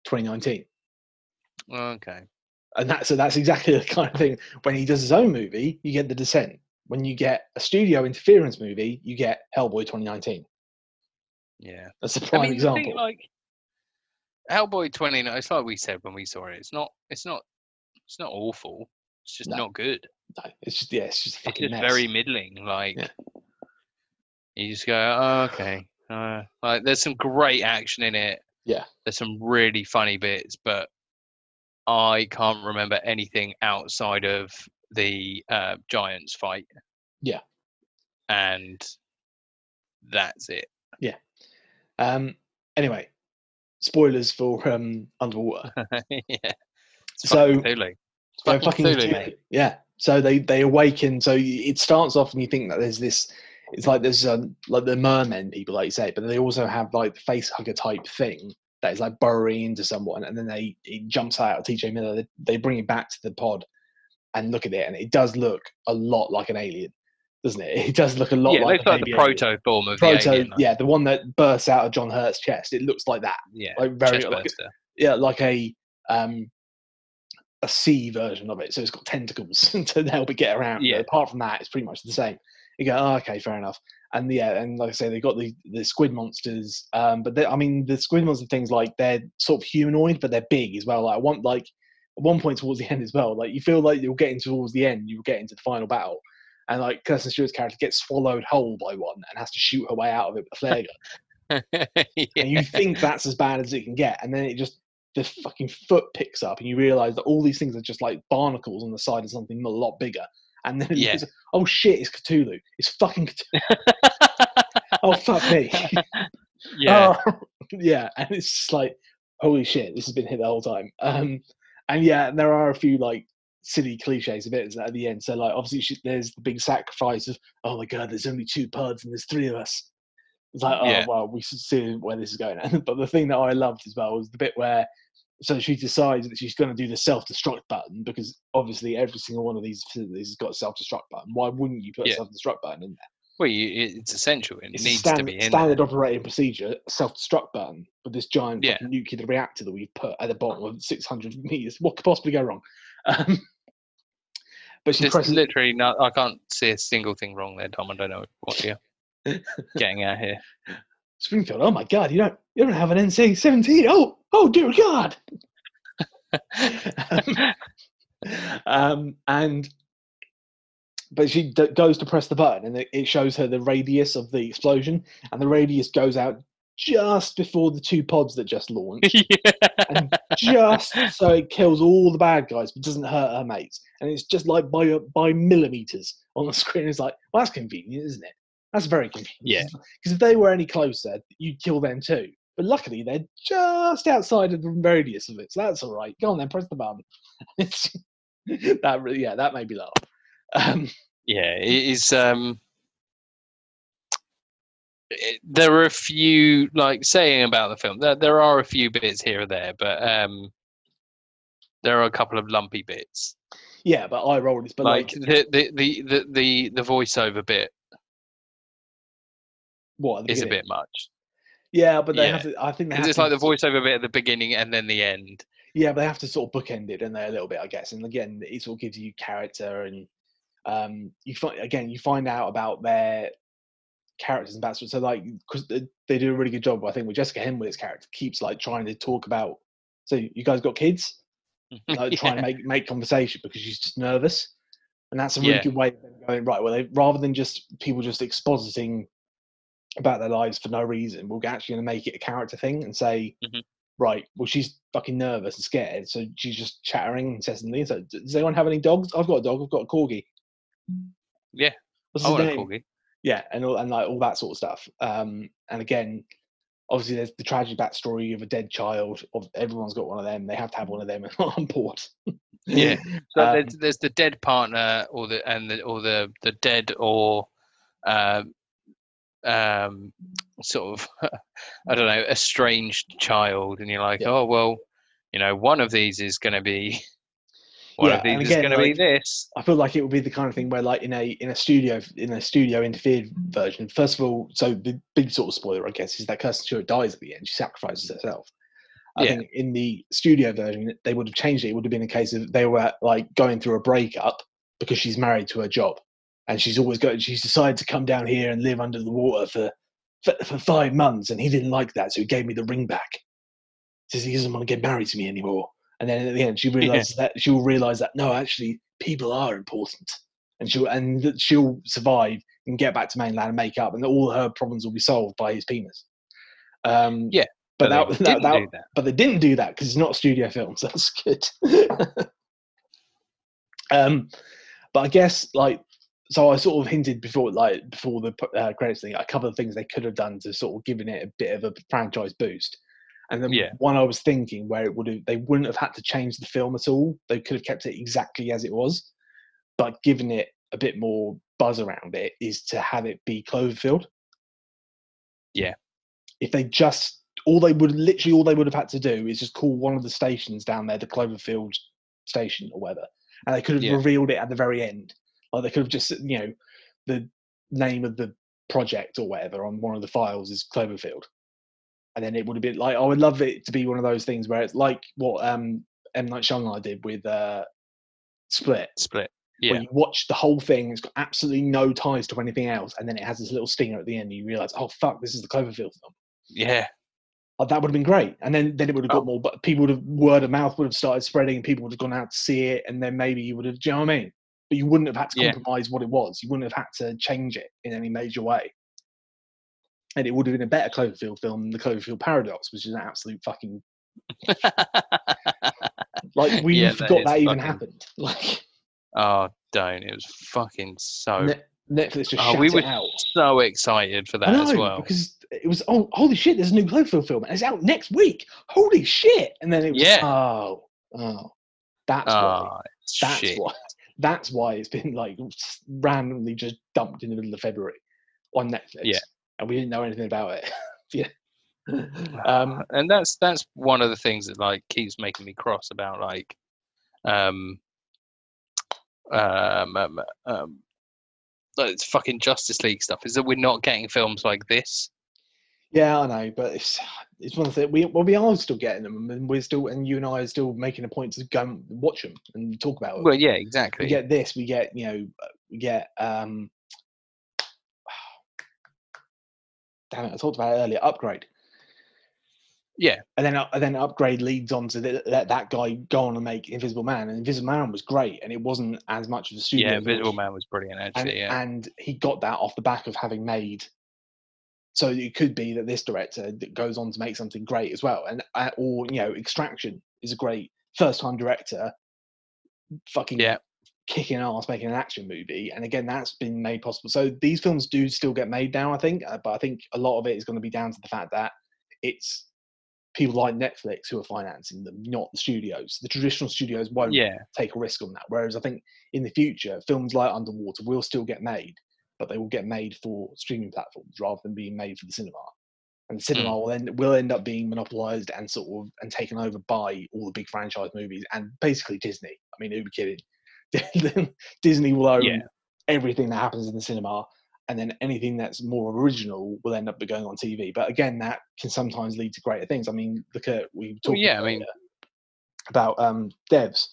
2019. okay. and that's so that's exactly the kind of thing when he does his own movie you get the descent when you get a studio interference movie you get hellboy 2019 Yeah. that's a I prime mean, the example thing, like Hellboy 29, it's like we said when we saw it. It's not, it's not, it's not awful. It's just No. not good. no, it's just yeah it's just It's just very middling. Like Yeah. you just go, oh, okay. Uh, like there's some great action in it. Yeah. There's some really funny bits, but I can't remember anything outside of the uh, Giants fight. Yeah. And that's it. Um anyway spoilers for um underwater. Yeah. So- fucking It's So fucking Cthulhu, yeah. So they they awaken so it starts off and you think that there's this it's like there's um, like the mermen people like you say but they also have like the face hugger type thing that is like burrowing into someone and then they it jumps out tj miller. They, they bring it back to the pod and look at it and it does look a lot like an alien doesn't it it does look a lot Yeah, it like, looks a like the proto form of proto the alien. like, yeah the one that bursts out of john hurt's chest it looks like that yeah. like very like, yeah, like a um a C version of it. So it's got tentacles to help it get around. But Yeah. apart from that, it's pretty much the same. You go, oh, okay, fair enough. And yeah, and like I say, they got the the squid monsters. Um, but they, I mean, the squid monster things like they're sort of humanoid, but they're big as well. Like I want like at one point towards the end as well. Like you feel like you're getting towards the end, you're getting to the final battle. And like Kristen Stewart's character gets swallowed whole by one and has to shoot her way out of it with a flare gun and you think that's as bad as it can get, and then it just the fucking foot picks up, and you realise that all these things are just like barnacles on the side of something a lot bigger. And then Yeah. it's, oh shit, it's Cthulhu. It's fucking Cthulhu. oh fuck me. yeah. Oh, yeah, and it's like holy shit, this has been hit the whole time. Um, and yeah, there are a few like silly cliches of it at the end. So like obviously she, there's the big sacrifice of oh my god, there's only two pods and there's three of us. It's like oh Yeah. well, we should see where this is going. but the thing that I loved as well was the bit where so she decides that she's going to do the self-destruct button because obviously every single one of these facilities has got a self-destruct button. Why wouldn't you put Yeah. a self-destruct button in there? Well, you, it's essential. It It's needs stand, to be in. standard operating procedure, self-destruct button with this giant Yeah. nuclear reactor that we've put at the bottom of 600 meters. What could possibly go wrong? Um, but she There's presses. literally not. I can't see a single thing wrong there, Tom. I don't know what you're getting at here. Springfield. Oh my God! You don't. You don't have an NC 17. Oh, oh dear God! um, um, and but she d- goes to press the button, and it shows her the radius of the explosion, and the radius goes out just before the two pods that just launched. yeah. and just so it kills all the bad guys but doesn't hurt her mates. And it's just like by by millimeters on the screen. It's like, well, that's convenient, isn't it? That's very convenient. Yeah. Because if they were any closer, you'd kill them too. But luckily, they're just outside of the radius of it, so that's all right. Go on then, press the button. That really, yeah, that made me laugh. Um, Yeah, it is. Um, there are a few, like saying about the film, there, there are a few bits here or there, but um, there are a couple of lumpy bits. yeah, but I rolled this, but like like, the, the, the, the, the, voiceover bit What is a bit much. Yeah, but they yeah. have to. I think they It's to like the voiceover bit at the beginning and then the end. Yeah, but they have to sort of bookend it in there a little bit, I guess. And again, it sort of gives you character, and um, you find again you find out about their characters and backstory. So like, because they, they do a really good job, I think, with Jessica Henwick's character keeps like trying to talk about. So you guys got kids? Like, try and make make conversation because she's just nervous, and that's a really Yeah. good way of them going right. Well, they rather than just people just expositing about their lives for no reason, we're actually going to make it a character thing and say, Mhm. right, well, she's fucking nervous and scared, so she's just chattering incessantly. So, does anyone have any dogs? I've got a dog. I've got a corgi. Yeah. What's I his name? Yeah, and all, and like all that sort of stuff. Um, and again, obviously, there's the tragic backstory of a dead child. Of everyone's got one of them. They have to have one of them on board. Yeah. So Um, there's, there's the dead partner, or the and the or the the dead or um, um, sort of I don't know estranged child, and you're like, Yeah. oh well, you know, one of these is going to be one Yeah, of and these is again, going to be this. I feel like it would be the kind of thing where, like, in a in a studio in a studio interfered version. First of all, so the big sort of spoiler, I guess, is that Kristen Stewart dies at the end. She sacrifices mm. herself. I Yeah. think in the studio version, they would have changed it. It would have been a case of they were like going through a breakup because she's married to her job, and she's always got. She's decided to come down here and live under the water for for, for five months, and he didn't like that, so he gave me the ring back. Says he doesn't want to get married to me anymore. And then at the end, she realizes that she will realize that no, actually, people are important, and she'll and that she'll survive and get back to mainland and make up, and that all her problems will be solved by his penis. Um, Yeah, but they that, that, didn't that do that. but they didn't do that because it's not a studio film, so that's good. um, but I guess like so, I sort of hinted before, like before the uh, credits thing, I covered things they could have done to sort of given it a bit of a franchise boost. And then Yeah. one I was thinking where it would have they wouldn't have had to change the film at all. They could have kept it exactly as it was, but given it a bit more buzz around it is to have it be Cloverfield. Yeah. If they just all they would literally all they would have had to do is just call one of the stations down there the Cloverfield station or whatever, and they could have Yeah. revealed it at the very end. Like they could have just you know the name of the project or whatever on one of the files is Cloverfield, and then it would have been like I would love it to be one of those things where it's like what um M Night Shyamalan did with uh Split, Split. where Yeah. you watch the whole thing, it's got absolutely no ties to anything else, and then it has this little stinger at the end, and you realize, oh fuck, this is the Cloverfield film. Yeah. Oh, that would have been great, and then then it would have got Oh. more. But people would have word of mouth would have started spreading, and people would have gone out to see it, and then maybe you would have. Do you know what I mean? But you wouldn't have had to Yeah. compromise what it was. You wouldn't have had to change it in any major way. And it would have been a better Cloverfield film than the Cloverfield Paradox, which is an absolute fucking like we Yeah, forgot is that, even fucking- happened. Like oh, don't. It was fucking so. Ne- Netflix just Oh, shut we it were out. so excited for that as well. because it was oh holy shit, there's a new Cloverfield film and it's out next week. Holy shit! And then it was Yeah. oh oh that's why Ah, that's shit. why that's why it's been like randomly just dumped in the middle of February on Netflix. Yeah. And we didn't know anything about it. yeah. Um, and that's that's one of the things that like keeps making me cross about like um um, um, um like it's fucking Justice League stuff is that we're not getting films like this. yeah, I know, but it's it's one of the we well we are still getting them, and we're still and you and I are still making a point to go and watch them and talk about them. Well, yeah, exactly. we get this, we get you know, we get um. Damn it! I talked about it earlier. Upgrade. Yeah. And then, and then upgrade leads on to the, let that guy go on and make Invisible Man, and Invisible Man was great, and it wasn't as much of a studio. yeah, Invisible Man was brilliant and, actually. yeah, and he got that off the back of having made. So it could be that this director that goes on to make something great as well, and uh, or you know, Extraction is a great first-time director. Fucking Yeah. Kicking ass making an action movie, and again, that's been made possible. So these films do still get made now, I think, uh, but I think a lot of it is going to be down to the fact that it's people like Netflix who are financing them, not the studios. The traditional studios won't yeah, take a risk on that. Whereas I think in the future, films like Underwater will still get made, but they will get made for streaming platforms rather than being made for the cinema. And the cinema will end will end up being monopolized and sort of and taken over by all the big franchise movies and basically Disney. I mean, who be kidding? Disney will own Yeah. everything that happens in the cinema, and then anything that's more original will end up going on TV. But again, that can sometimes lead to greater things. I mean, look at we Well, talked yeah, I mean- about um, devs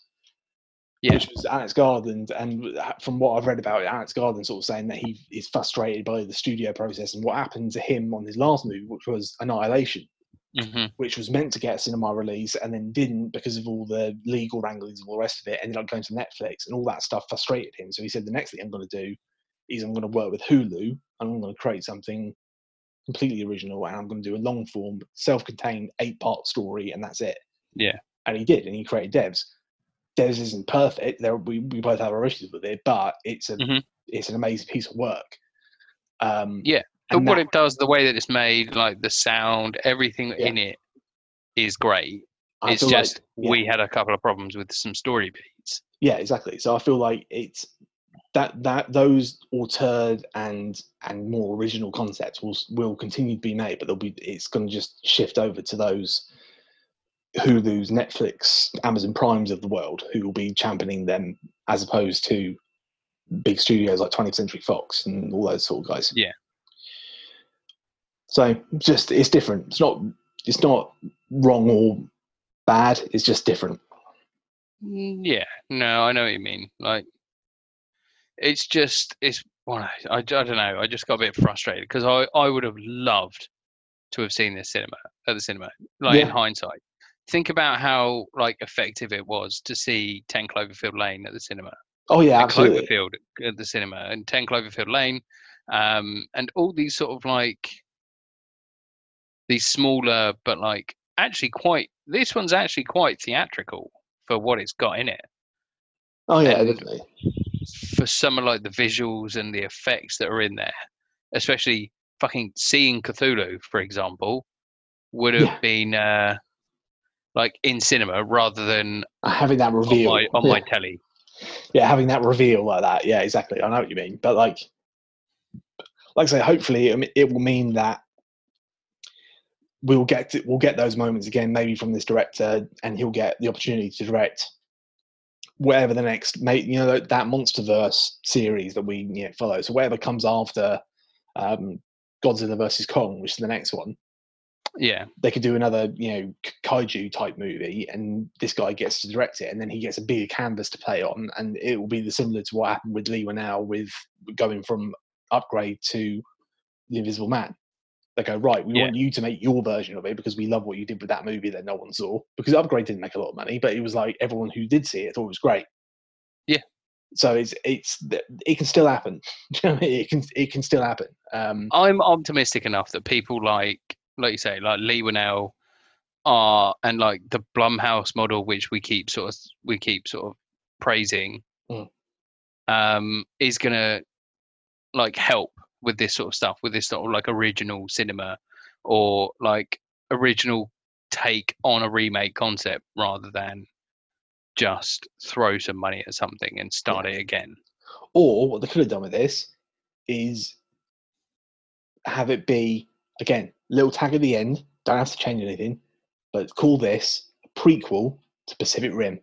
yeah, which was Alex Garland. And from what I've read about it, Alex Garland sort of saying that he is frustrated by the studio process and what happened to him on his last movie, which was Annihilation, hmm which was meant to get a cinema release and then didn't because of all the legal wranglings and all the rest of it. Ended up going to Netflix, and all that stuff frustrated him. So he said, the next thing I'm going to do is I'm going to work with Hulu and I'm going to create something completely original and I'm going to do a long form, self contained eight part story, and that's it yeah, and he did, and he created Devs. Devs isn't perfect. There, we, we both have our issues with it, but it's a Mhm. it's an amazing piece of work. Um, Yeah, and what that- it does, the way that it's made, like the sound, everything Yeah. in it is great. I it's feel like- just yeah. we had a couple of problems with some story beats. yeah exactly so i feel like it's that that those altered and and more original concepts will will continue to be made but they'll be it's going to just shift over to those hulu's netflix amazon primes of the world who will be championing them as opposed to big studios like 20th century fox and all those sort of guys Yeah. So just it's different it's not it's not wrong or bad it's just different Mm, Yeah, no, I know what you mean. Like, it's just it's well, I, I don't know. I just got a bit frustrated because I I would have loved to have seen this cinema at the cinema. Like in hindsight, think about how like effective it was to see Ten Cloverfield Lane at the cinema. oh yeah absolutely Cloverfield at the cinema and 10 Cloverfield Lane, um, and all these sort of like these smaller, but like actually quite. This one's actually quite theatrical for what it's got in it. oh yeah and- definitely For some of like the visuals and the effects that are in there, especially fucking seeing Cthulhu, for example, would have Yeah. been uh, like in cinema rather than having that on reveal my on yeah. my telly. yeah, having that reveal like that. Yeah, exactly. I know what you mean. But like, like I say, hopefully it will mean that we'll get to, we'll get those moments again, maybe from this director, and he'll get the opportunity to direct whatever the next, mate, you know, that, that MonsterVerse series that we you know, follow. So whatever comes after um, Godzilla versus Kong, which is the next one, Yeah, they could do another, you know, kaiju type movie, and this guy gets to direct it, and then he gets a bigger canvas to play on, and it will be the similar to what happened with Lee now with going from Upgrade to The Invisible Man. They go right, we Yeah. want you to make your version of it because we love what you did with that movie that no one saw. Because Upgrade didn't make a lot of money, but it was like everyone who did see it thought it was great. Yeah. So it's it's it can still happen. You know what I mean? It can it can still happen. Um, I'm optimistic enough that people like, like you say, like Leigh Whannell are, and like the Blumhouse model, which we keep sort of, we keep sort of praising, Mm. um, is gonna like help with this sort of stuff, with this sort of like original cinema or like original take on a remake concept rather than just throw some money at something and start it again. Or what they could have done with this is have it be again little tag at the end. Don't have to change anything, but call this a prequel to Pacific Rim.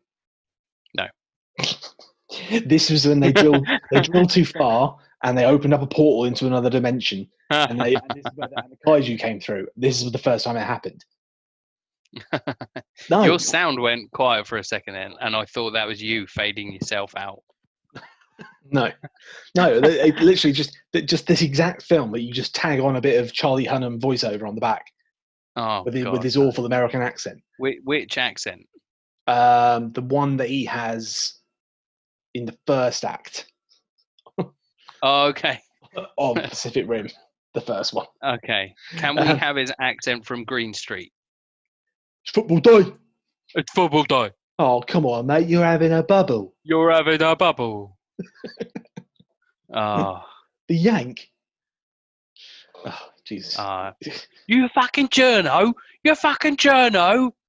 No. this was when they drilled they drilled too far and they opened up a portal into another dimension, and they and this is where the, kaiju came through. This is the first time it happened. No, Your sound went quiet for a second then, and I thought that was you fading yourself out. No, no, they- they literally just just this exact film that you just tag on a bit of Charlie Hunnam voiceover on the back Oh, with, his, God. with his awful American accent. Which, which accent? Um, the one that he has in the first act Oh, okay, of Pacific Rim, the first one. okay. Can we Um, have his accent from Green Street? It's football day. It's football day. Oh, come on, mate, you're having a bubble. You're having a bubble. oh, The Yank. Oh, Jesus. uh, you fucking journo. You fucking journo.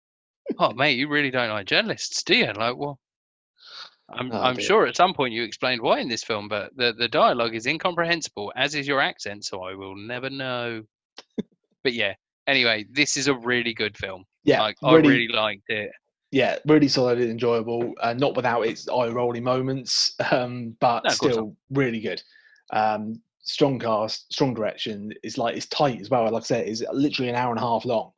Oh, mate, you really don't like journalists, do you? Like, well, I'm, Oh, I'm dear. sure at some point you explained why in this film, but the, the dialogue is incomprehensible, as is your accent, so I will never know. but yeah, anyway, this is a really good film. yeah, like, I really, really liked it. yeah, really solid and enjoyable. Uh, not without its eye-rolling moments, um, but No, of course not. still really good. Um, strong cast, strong direction. It's like it's tight as well. Like I said, it's literally an hour and a half long,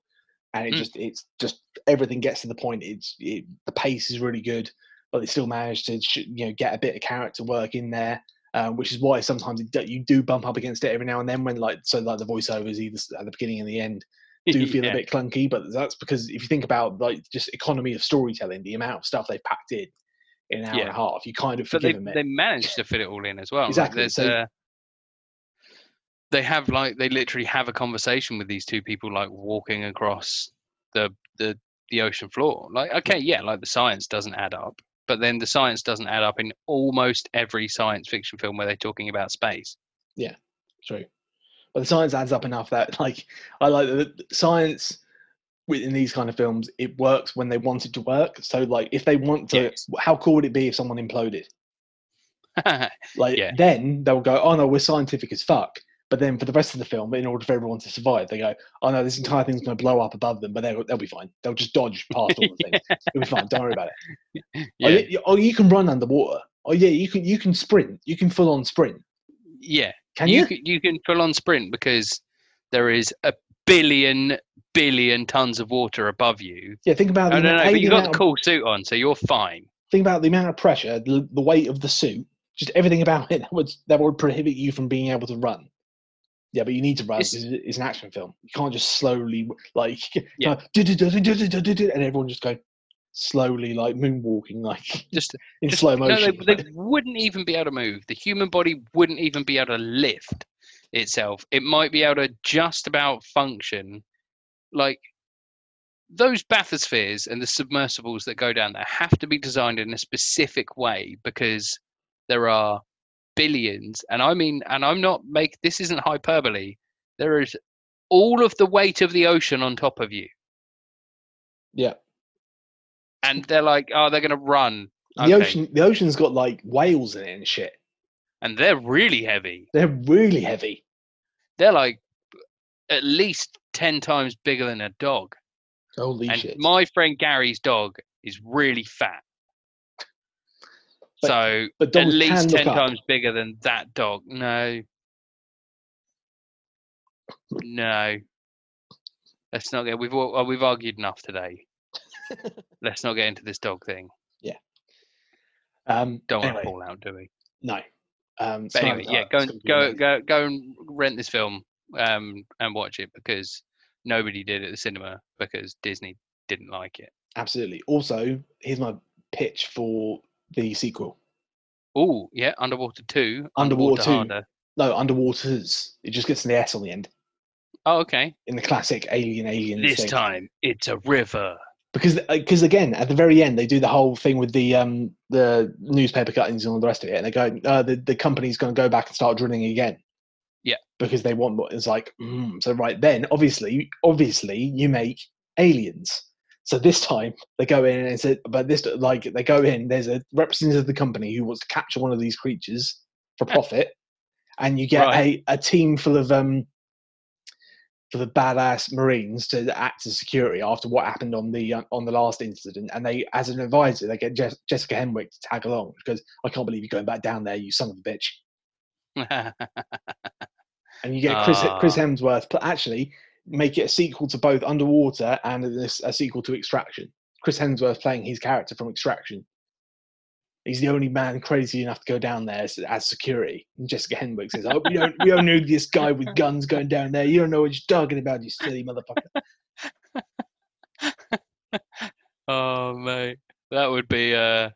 and it Mm. just it's just everything gets to the point. It's it, the pace is really good, but they still manage to you know get a bit of character work in there. Um, which is why sometimes it, you do bump up against it every now and then when like so like the voiceovers either at the beginning and the end do feel Yeah. a bit clunky, but that's because if you think about like just economy of storytelling, the amount of stuff they've packed in in an hour and a half, you kind of but they they managed to fit it all in as well. Exactly, so- uh, they have like they literally have a conversation with these two people like walking across the the the ocean floor. Like okay, yeah, like the science doesn't add up, but then the science doesn't add up in almost every science fiction film where they're talking about space. Yeah, true. But the science adds up enough that, like, I like the science in these kind of films. It works when they want it to work. So, like, if they want to, Yes. how cool would it be if someone imploded? Like, Yeah. then they'll go, "Oh no, we're scientific as fuck." But then for the rest of the film, in order for everyone to survive, they go, "Oh no, this entire thing's going to blow up above them," but they'll they'll be fine. They'll just dodge past all the things. It'll be fine. Don't worry about it. Oh, you, oh, you can run underwater. Oh yeah, you can you can sprint. You can full on sprint. yeah. Can you you? can, you can full on sprint because there is a billion billion tons of water above you. Yeah, think about the don't know, but you got the cool suit on, so you're fine. think about the amount of pressure, the, the weight of the suit, just everything about it that would that would prohibit you from being able to run. Yeah, but you need to run It's- because it's an action film. You can't just slowly like Yeah. and everyone just go slowly like moonwalking like Just in Just- slow No, motion. they, they wouldn't even be able to move. The human body wouldn't even be able to lift itself. It might be able to just about function. Like those bathyspheres and the submersibles that go down there have to be designed in a specific way because there are billions, and I mean, and I'm not make this isn't hyperbole. There is all of the weight of the ocean on top of you, yeah, and they're like, oh, they're gonna run, the Okay. ocean the ocean's got like whales in it and shit. and they're really heavy. They're really heavy. they're like at least 10 times bigger than a dog. Holy and shit! my friend Gary's dog is really fat. But- so but at least 10 look up. times bigger than that dog. No. No. Let's not get we've uh, we've argued enough today. Let's not get into this dog thing. Yeah. Um, Don't anyway, want to fall out, do we? no. Um, But anyway, yeah, go and go amazing. go go and rent this film um and watch it because nobody did at the cinema because Disney didn't like it. Absolutely. Also, here's my pitch for the sequel. Oh, yeah, Underwater 2. Underwater 2. Harder. No, Underwaters. It just gets an S on the end Oh, okay. in the classic Alien Alien This thing. time it's a river. because because again at the very end they do the whole thing with the um the newspaper cuttings and all the rest of it, and they go uh, the the company's going to go back and start drilling again. Yeah. because they want what it's like. Mm, so right then, obviously, obviously, you make aliens. So this time they go in and it's a, but this like they go in. There's a representative of the company who wants to capture one of these creatures for profit, and you get Right. a, a team full of um for the badass Marines to act as security after what happened on the uh, on the last incident, and they, as an advisor, they get Jes- Jessica Henwick to tag along because I can't believe you're going back down there, you son of a bitch. And you get Chris Chris Ah. Hemsworth, but actually make it a sequel to both Underwater and this a sequel to Extraction. Chris Hemsworth playing his character from Extraction. He's the only man crazy enough to go down there as, as security. And Jessica Henwick says, "Oh, we don't, we don't know this guy with guns going down there. You don't know what you're talking about, you silly motherfucker." oh, mate. That would be, uh,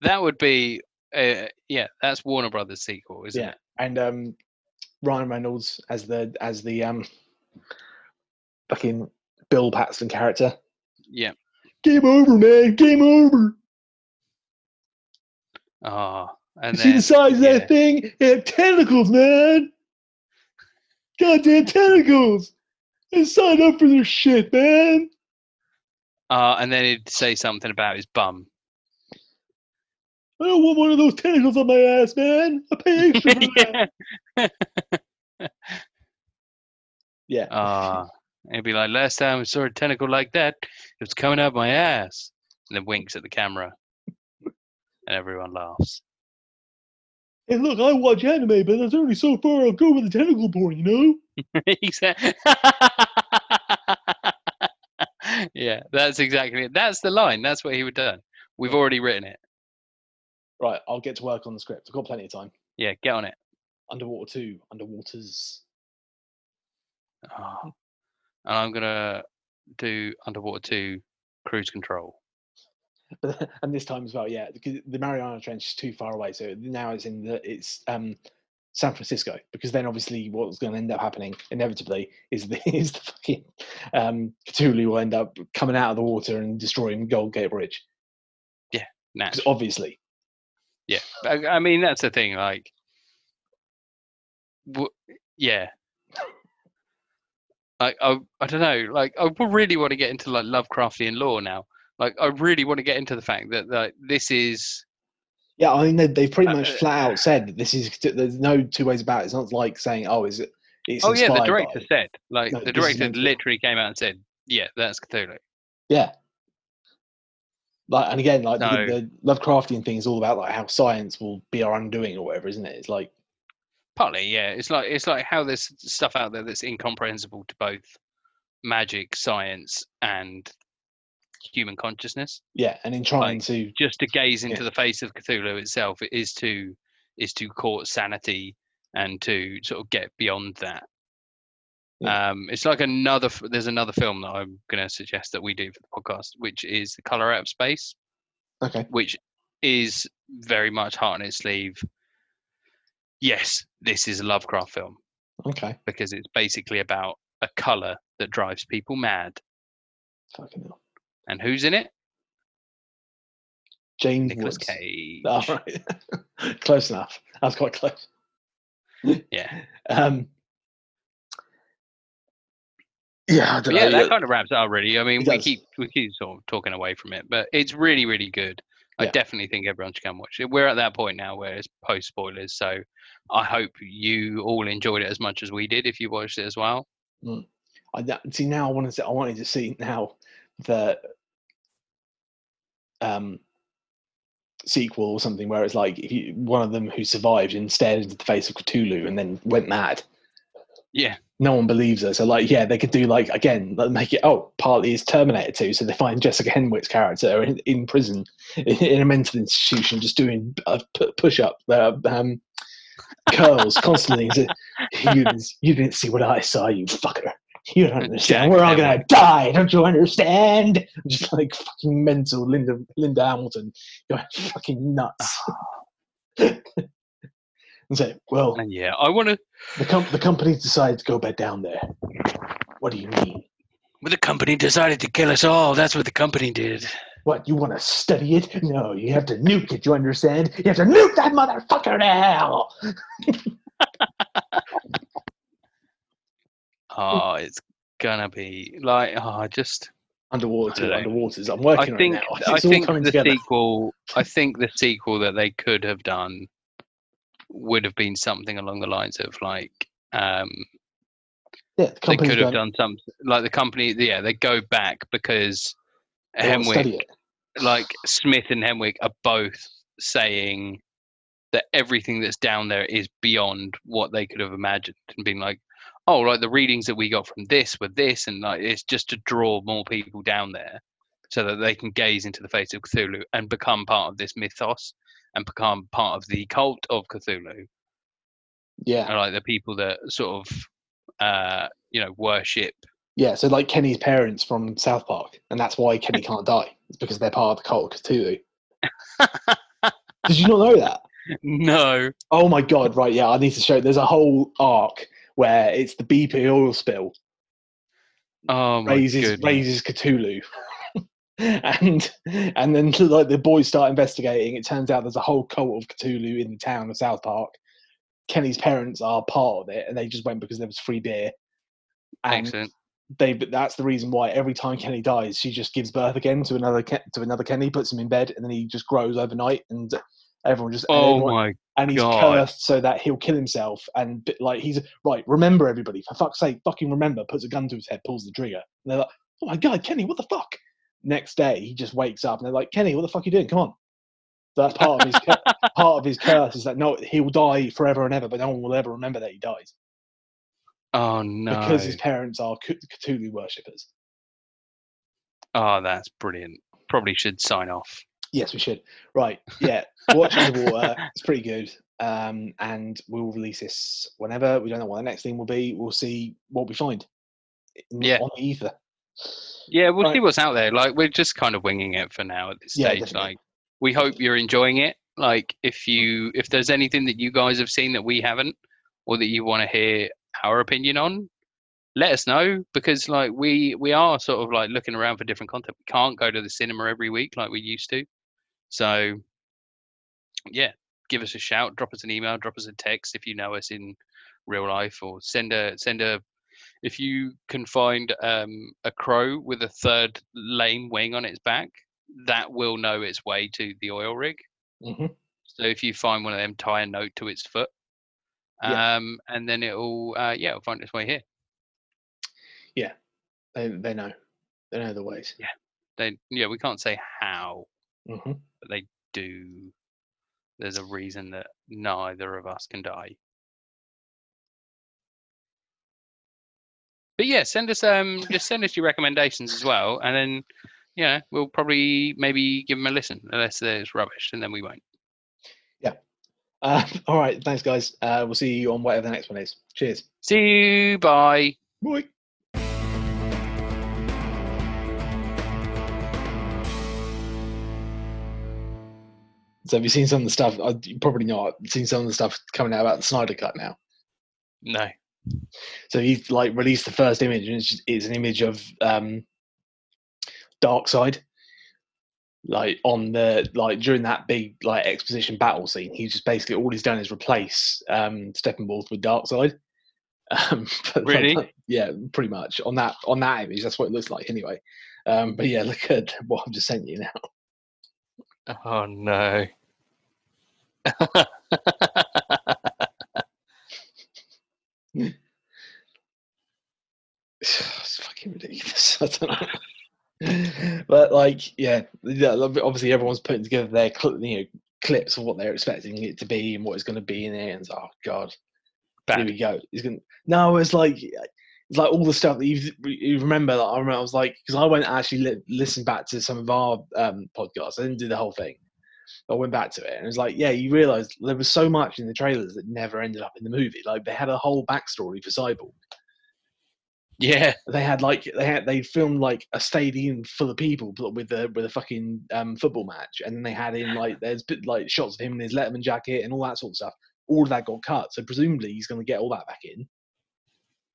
that would be, uh, yeah, that's Warner Brothers sequel, isn't Yeah. it? and um, Ryan Reynolds as the as the um, fucking Bill Paxton character. Yeah. Game over, man. Game over. Oh, and you see the size of that thing? It tentacles, man. Goddamn tentacles. I signed up for this shit, man. uh, and then he'd say something about his bum. I don't want one of those tentacles on my ass, man. I pay extra for that. Yeah. Yeah. Ah, it'd be like last time I saw a tentacle like that, it was coming out my ass, and then winks at the camera, and everyone laughs. Hey, look, I watch anime, but that's only so far I'll go with the tentacle porn, you know? He said- yeah, that's exactly it. That's the line. That's what he would done. We've already written it. Right, I'll get to work on the script. I've got plenty of time. Yeah, get on it. Underwater 2, Underwaters. Oh. And I'm gonna do Underwater Two Cruise Control. And this time as well, yeah, because the Mariana Trench is too far away. So now it's in the it's um San Francisco because then obviously what's going to end up happening inevitably is the is the fucking um Cthulhu will end up coming out of the water and destroying Gold Gate Bridge. Yeah. naturally. obviously. Yeah, I, I mean that's the thing. Like, w- yeah, I, I I don't know. Like, I really want to get into like Lovecraftian lore now. Like, I really want to get into the fact that like this is Yeah, I mean they, they've pretty Uh, much flat out said that this is. There's no two ways about it. It's not like saying, "Oh, is it?" It's oh yeah, the director by- said like No, the director meant to be. literally came out and said, yeah, that's Cthulhu. Yeah. Like, and again, like No. the, the Lovecraftian thing is all about like how science will be our undoing or whatever, isn't it? It's like, Partly, yeah. It's like it's like how there's stuff out there that's incomprehensible to both magic, science, and human consciousness. yeah, and in trying Like, to, Just to gaze Yeah. into the face of Cthulhu itself it is to is to court sanity and to sort of get beyond that. Yeah. Um, it's like another. There's another film that I'm going to suggest that we do for the podcast, which is The Color Out of Space. okay, which is very much heart on its sleeve. Yes, this is a Lovecraft film okay, because it's basically about a color that drives people mad. fucking hell. And who's in it? James Nicholas. Cage. All right, close enough. That's quite close. Yeah, Um, yeah, I don't yeah, know. that kind of wraps it up. Really, I mean, we keep we keep sort of talking away from it, but it's really really good. I Yeah. definitely think everyone should come watch it. We're at that point now where it's post spoilers, so I hope you all enjoyed it as much as we did if you watched it as well. I that- see now. I wanted to. I wanted to see now the um sequel or something where it's like you one of them who survived and stared into the face of Cthulhu and then went mad. Yeah, No one believes her. So like, yeah, they could do like again, like, make it. Oh, partly is Terminator 2. So they find Jessica Henwick's character in, in prison in, in a mental institution, just doing uh, push up, uh, um, curls constantly. So, you, didn't, you didn't see what I saw, you fucker. You don't understand. We're all gonna die. Don't you understand? Just like fucking mental Linda Linda Hamilton going fucking nuts. and say, well, and yeah, I want to. the, com- the company's decided to go back down there. What do you mean? Well, the company decided to kill us all. That's what the company did. What, you want to study it? No, you have to nuke it, you understand? You have to nuke that motherfucker to hell! Oh, it's gonna be like oh, just. Underwater, I don't underwaters. I'm I working think on it now. I It's all think the together. sequel. I think the sequel that they could have done would have been something along the lines of like um, Yeah, the they could have done some like the company. Yeah, they go back because they want to study Hemwick, like Smith and Hemwick, are both saying that everything that's down there is beyond what they could have imagined, and being like, oh, like the readings that we got from this were this, and like it's just to draw more people down there, so that they can gaze into the face of Cthulhu and become part of this mythos and become part of the cult of Cthulhu, Yeah, and like the people that sort of, uh, you know, worship. yeah. So, like Kenny's parents from South Park, and that's why Kenny can't die. It's because they're part of the cult of Cthulhu. Did you not know that? no, Oh my god! Right, yeah. I need to show. There's a whole arc where it's the BP oil spill oh my raises goodness. raises Cthulhu. and and then like the boys start investigating. It turns out there's a whole cult of Cthulhu in the town of South Park. Kenny's parents are part of it, and they just went because there was free beer. And Excellent. they, that's the reason why every time Kenny dies, she just gives birth again to another to another Kenny, puts him in bed, and then he just grows overnight, and everyone just and Oh everyone- my and he's God. cursed so that he'll kill himself. And like he's right, remember everybody for fuck's sake, fucking remember. Puts a gun to his head, pulls the trigger. And they're like, oh my god, Kenny, what the fuck? Next day, he just wakes up and they're like, Kenny, what the fuck are you doing? Come on. That's part of his part of his curse is that no, he'll die forever and ever, but no one will ever remember that he dies Oh no. because his parents are Cthulhu worshippers. Oh, that's brilliant. Probably should sign off. Yes, we should. Right, yeah. Watch Underwater. It's pretty good. Um, and we'll release this whenever. We don't know what the next thing will be. We'll see what we find. Yeah. On the ether. Yeah, we'll see what's out there. Like we're just kind of winging it for now at this Yeah, stage. definitely. Like we hope you're enjoying it. Like if you if there's anything that you guys have seen that we haven't or that you want to hear our opinion on, let us know because like we we are sort of like looking around for different content. We can't go to the cinema every week like we used to. So, yeah, give us a shout, drop us an email, drop us a text if you know us in real life, or send a send a. If you can find um, a crow with a third lame wing on its back, that will know its way to the oil rig. hmm So if you find one of them, tie a note to its foot, Yeah. um, and then it'll uh, yeah, it'll find its way here. Yeah, they they know, they know the ways. Yeah, They yeah, we can't say how, hmm but they do. There's a reason that neither of us can die. But yeah, send us um just send us your recommendations as well, and then yeah, we'll probably maybe give them a listen unless there's rubbish, and then we won't. Yeah. Uh, all right, thanks guys. Uh, we'll see you on whatever the next one is. Cheers. See you. Bye. Bye. So have you seen some of the stuff? Uh, probably not seen some of the stuff coming out about the Snyder Cut now. No. So he's like released the first image, and it's, just, it's an image of um, Darkseid, like on the like during that big like exposition battle scene. He's just basically all he's done is replace um, Steppenwolf with Darkseid. Um, but, like, Really? yeah, pretty much on that on that image. That's what it looks like anyway. Um, but yeah, look at what I've just sent you now. Oh no. it's fucking ridiculous. I don't know. but like, yeah, obviously everyone's putting together their you know clips of what they're expecting it to be and what it's going to be in it. And oh god, here we go. He's going. No, it's like it's like all the stuff that you you remember. That I remember, I was like, because I went and actually li- listened back to some of our um, podcasts. I didn't do the whole thing. I went back to it and it was like, yeah, you realise there was so much in the trailers that never ended up in the movie. Like they had a whole backstory for Cyborg. Yeah. they had like they had they filmed like a stadium full of people with a with a fucking um, football match, and then they had in like there's bit like shots of him in his Letterman jacket and all that sort of stuff. All of that got cut, so presumably he's going to get all that back in.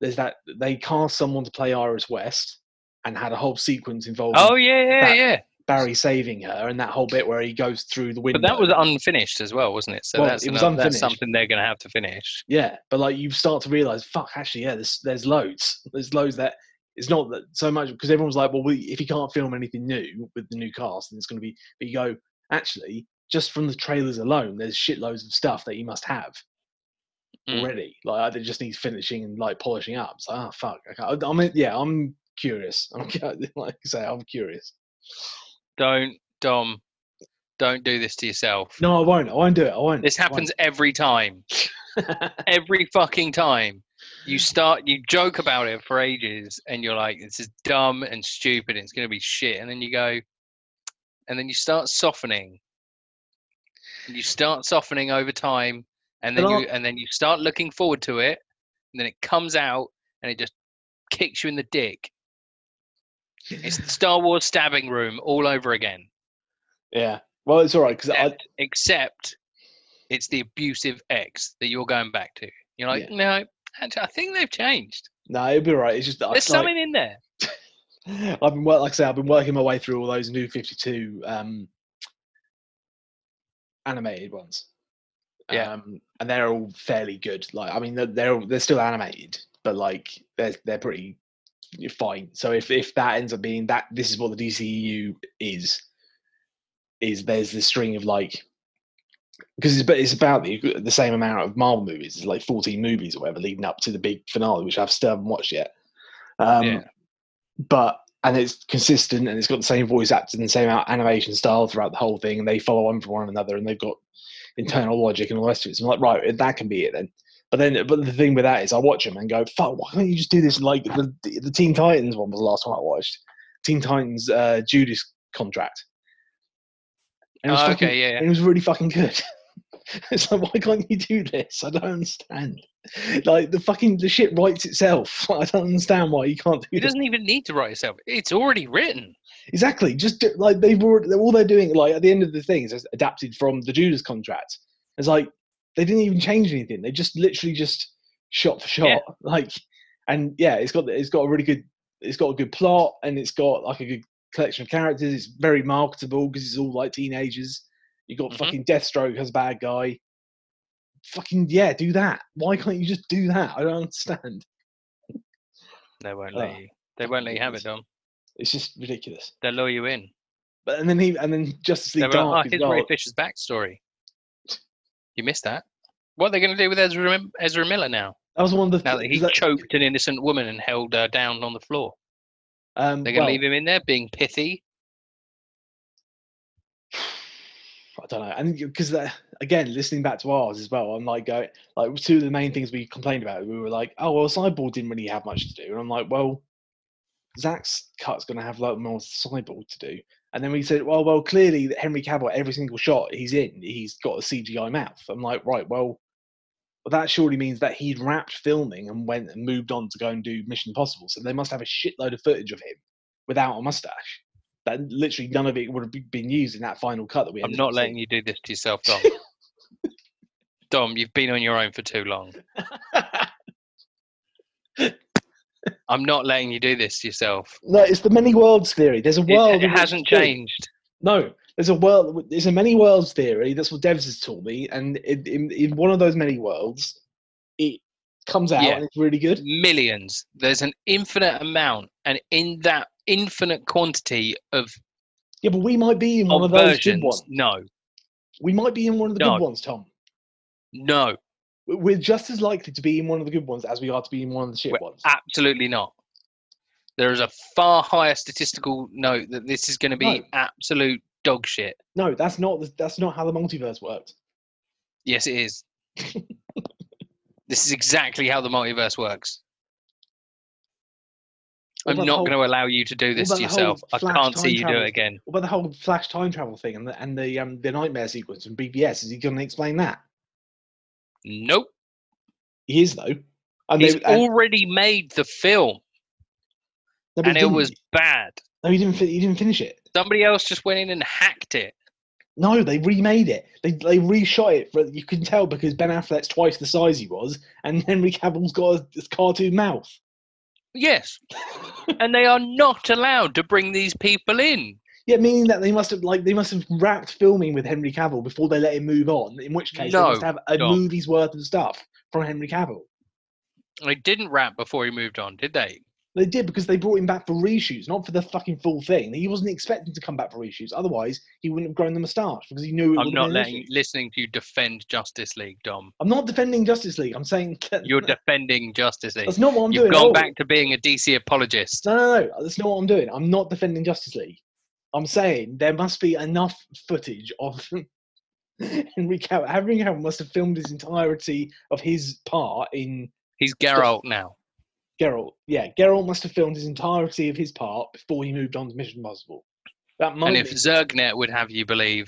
There's that they cast someone to play Iris West and had a whole sequence involving Oh yeah, yeah, that- yeah. Barry saving her and that whole bit where he goes through the window. But that was unfinished as well, wasn't it? So Well, that's, it was another- that's something they're going to have to finish. Yeah, but like you start to realize, fuck, actually, yeah, there's there's loads. There's loads that it's not that so much because everyone's like, well, we, if you can't film anything new with the new cast, then it's going to be. But you go, actually, just from the trailers alone, there's shitloads of stuff that you must have Mm. already. Like it just needs finishing and like polishing up. So, oh fuck, I mean, yeah, I'm curious. I'm like I say, I'm curious. Don't, Dom, don't do this to yourself. No, I won't. I won't do it. I won't. This I won't. happens every time. Every fucking time. You start, you joke about it for ages, and you're like, "This is dumb and stupid. It's going to be shit." And then you go, and then you start softening. And you start softening over time, and then you, and then you start looking forward to it, and then it comes out, and it just kicks you in the dick. It's the Star Wars stabbing room all over again. yeah. Well, it's all right because I, except, it's the abusive ex that you're going back to. You're like, no, actually, I think they've changed. no, it'll be right. It's just There's like- something in there. I've been work, like I say, I've been working my way through all those new Fifty Two um, animated ones. Yeah. um, and they're all fairly good. Like, I mean, they're they're, all- they're still animated, but like they're they're pretty fine. So if if that ends up being that, this is what the DCEU is. Is there's this string of like because it's, but it's about the, the same amount of Marvel movies. It's like 14 movies or whatever leading up to the big finale, which I've still haven't watched yet. Um, Yeah. But and it's consistent and it's got the same voice actors and the same animation style throughout the whole thing, and they follow on from one another, and they've got internal logic and all the rest of it. So I'm like, right, that can be it then. But then, but the thing with that is, I watch them and go, "Fuck! Why can't you just do this?" Like the the Teen Titans one was the last one I watched. Teen Titans uh, Judas contract. And it was Oh, fucking- okay, yeah, yeah. and it was really fucking good. it's like, why can't you do this? I don't understand. Like the fucking the shit writes itself. I don't understand why you can't do It this. doesn't even need to write itself. It's already written. Exactly. Just do, like they've already, all they're doing. Like at the end of the thing is adapted from the Judas contract. It's like they didn't even change anything. They just literally just shot for shot. Yeah. Like, and yeah, it's got it's got a really good it's got a good plot and it's got like a good collection of characters. It's very marketable because it's all like teenagers. You got Mhm. fucking Deathstroke as a bad guy. Fucking yeah, do that. Why can't you just do that? I don't understand. They won't let you. They won't let you have it. Dom. It's just ridiculous. They'll lure you in. But and then he and then Justice They League were like, Dark oh, here's. Ray Fisher's backstory. You missed that. What are they going to do with Ezra, Ezra Miller now? That was one of the Now that he that- choked an innocent woman and held her down on the floor, um, they're going to well, leave him in there being pithy. I don't know, and because again, listening back to ours as well, I'm like going like two of the main things we complained about. We were like, oh well, Cyborg didn't really have much to do, and I'm like, well, Zack's cut's going to have a lot more Cyborg to do, and then we said, well, well, clearly that Henry Cavill, every single shot he's in, he's got a CGI mouth. I'm like, right, well, well, that surely means that he'd wrapped filming and went and moved on to go and do Mission Impossible. So they must have a shitload of footage of him without a mustache. That literally none of it would have been used in that final cut that we. I'm not letting seeing. you do this to yourself, Dom. Dom, you've been on your own for too long. I'm not letting you do this yourself. no, it's the many worlds theory. There's a world. it which- hasn't changed. No, there's a world. There's a many worlds theory. That's what Devs has taught me, and in, in, in one of those many worlds, it comes out Yeah. and it's really good. Millions. There's an infinite amount, and in that infinite quantity of, Yeah, but we might be in one of those good ones. no, We might be in one of the No. good ones, Tom. no, We're just as likely to be in one of the good ones as we are to be in one of the shit We're ones. absolutely not. There is a far higher statistical note that this is going to be No. absolute dog shit. No, that's not. the- That's not how the multiverse works. Yes, it is. this is exactly how the multiverse works. I'm not whole- going to allow you to do this to yourself. I can't see you do it again. What about the whole Flash time travel thing and the and the um the nightmare sequence from BvS? Is he going to explain that? Nope. He is though. And He's they, and, already made the film, no, and it was bad. No, he didn't. He didn't finish it. Somebody else just went in and hacked it. No, they remade it. They they reshot it. For, you can tell because Ben Affleck's twice the size he was, and Henry Cavill's got a, this cartoon mouth. Yes, and they are not allowed to bring these people in. Yeah, meaning that they must have like they must have wrapped filming with Henry Cavill before they let him move on. In which case, they must have a no. movie's worth of stuff from Henry Cavill. They didn't rap before he moved on, did they? They did because they brought him back for reshoots, not for the fucking full thing. He wasn't expecting to come back for reshoots. Otherwise, he wouldn't have grown the moustache because he knew it I'm not have been an letting, listening to you defend Justice League, Dom. I'm not defending Justice League. I'm saying You're defending Justice League. that's not what I'm You've doing. at gone back to being a DC apologist. No, no, no. That's not what I'm doing. I'm not defending Justice League. I'm saying there must be enough footage of Henry Cavill. Henry Cavill must have filmed his entirety of his part in He's Geralt now. Geralt. Yeah, Geralt must have filmed his entirety of his part before he moved on to Mission Impossible. That might And if be Zergnet would have you believe,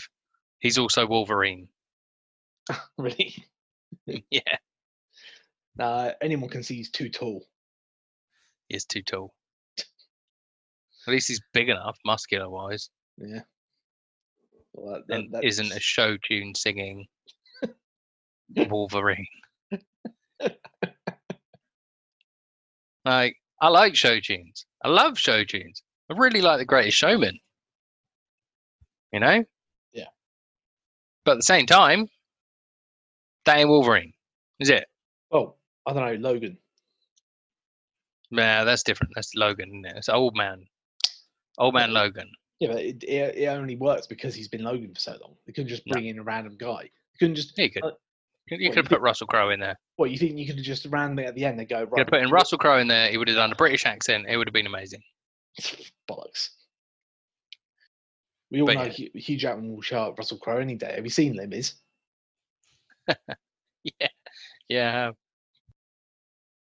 he's also Wolverine. really. yeah, Uh, anyone can see he's too tall. he's too tall. At least he's big enough, muscular wise, Yeah. Well, that, that, and that's- isn't a show tune singing Wolverine. like, I like show tunes. I love show tunes. I really like The Greatest Showman. You know? Yeah. But at the same time, that ain't Wolverine, is it? Oh, I don't know, Logan. Nah, that's different. That's Logan, isn't it? It's old man. Old man Logan. Yeah, but it, it, it only works because he's been Logan for so long. They couldn't just bring in a random guy. You couldn't just. Yeah, you could. Uh, You- you could you have put Russell Crowe in there. What you think you could have just randomly at the end and go You right? have put in Russell Crowe in there. He would have done a British accent. It would have been amazing. bollocks. We all But know yeah. Hugh, Jackman will show up Russell Crowe any day. Have you seen Limbies? Yeah, yeah. I have.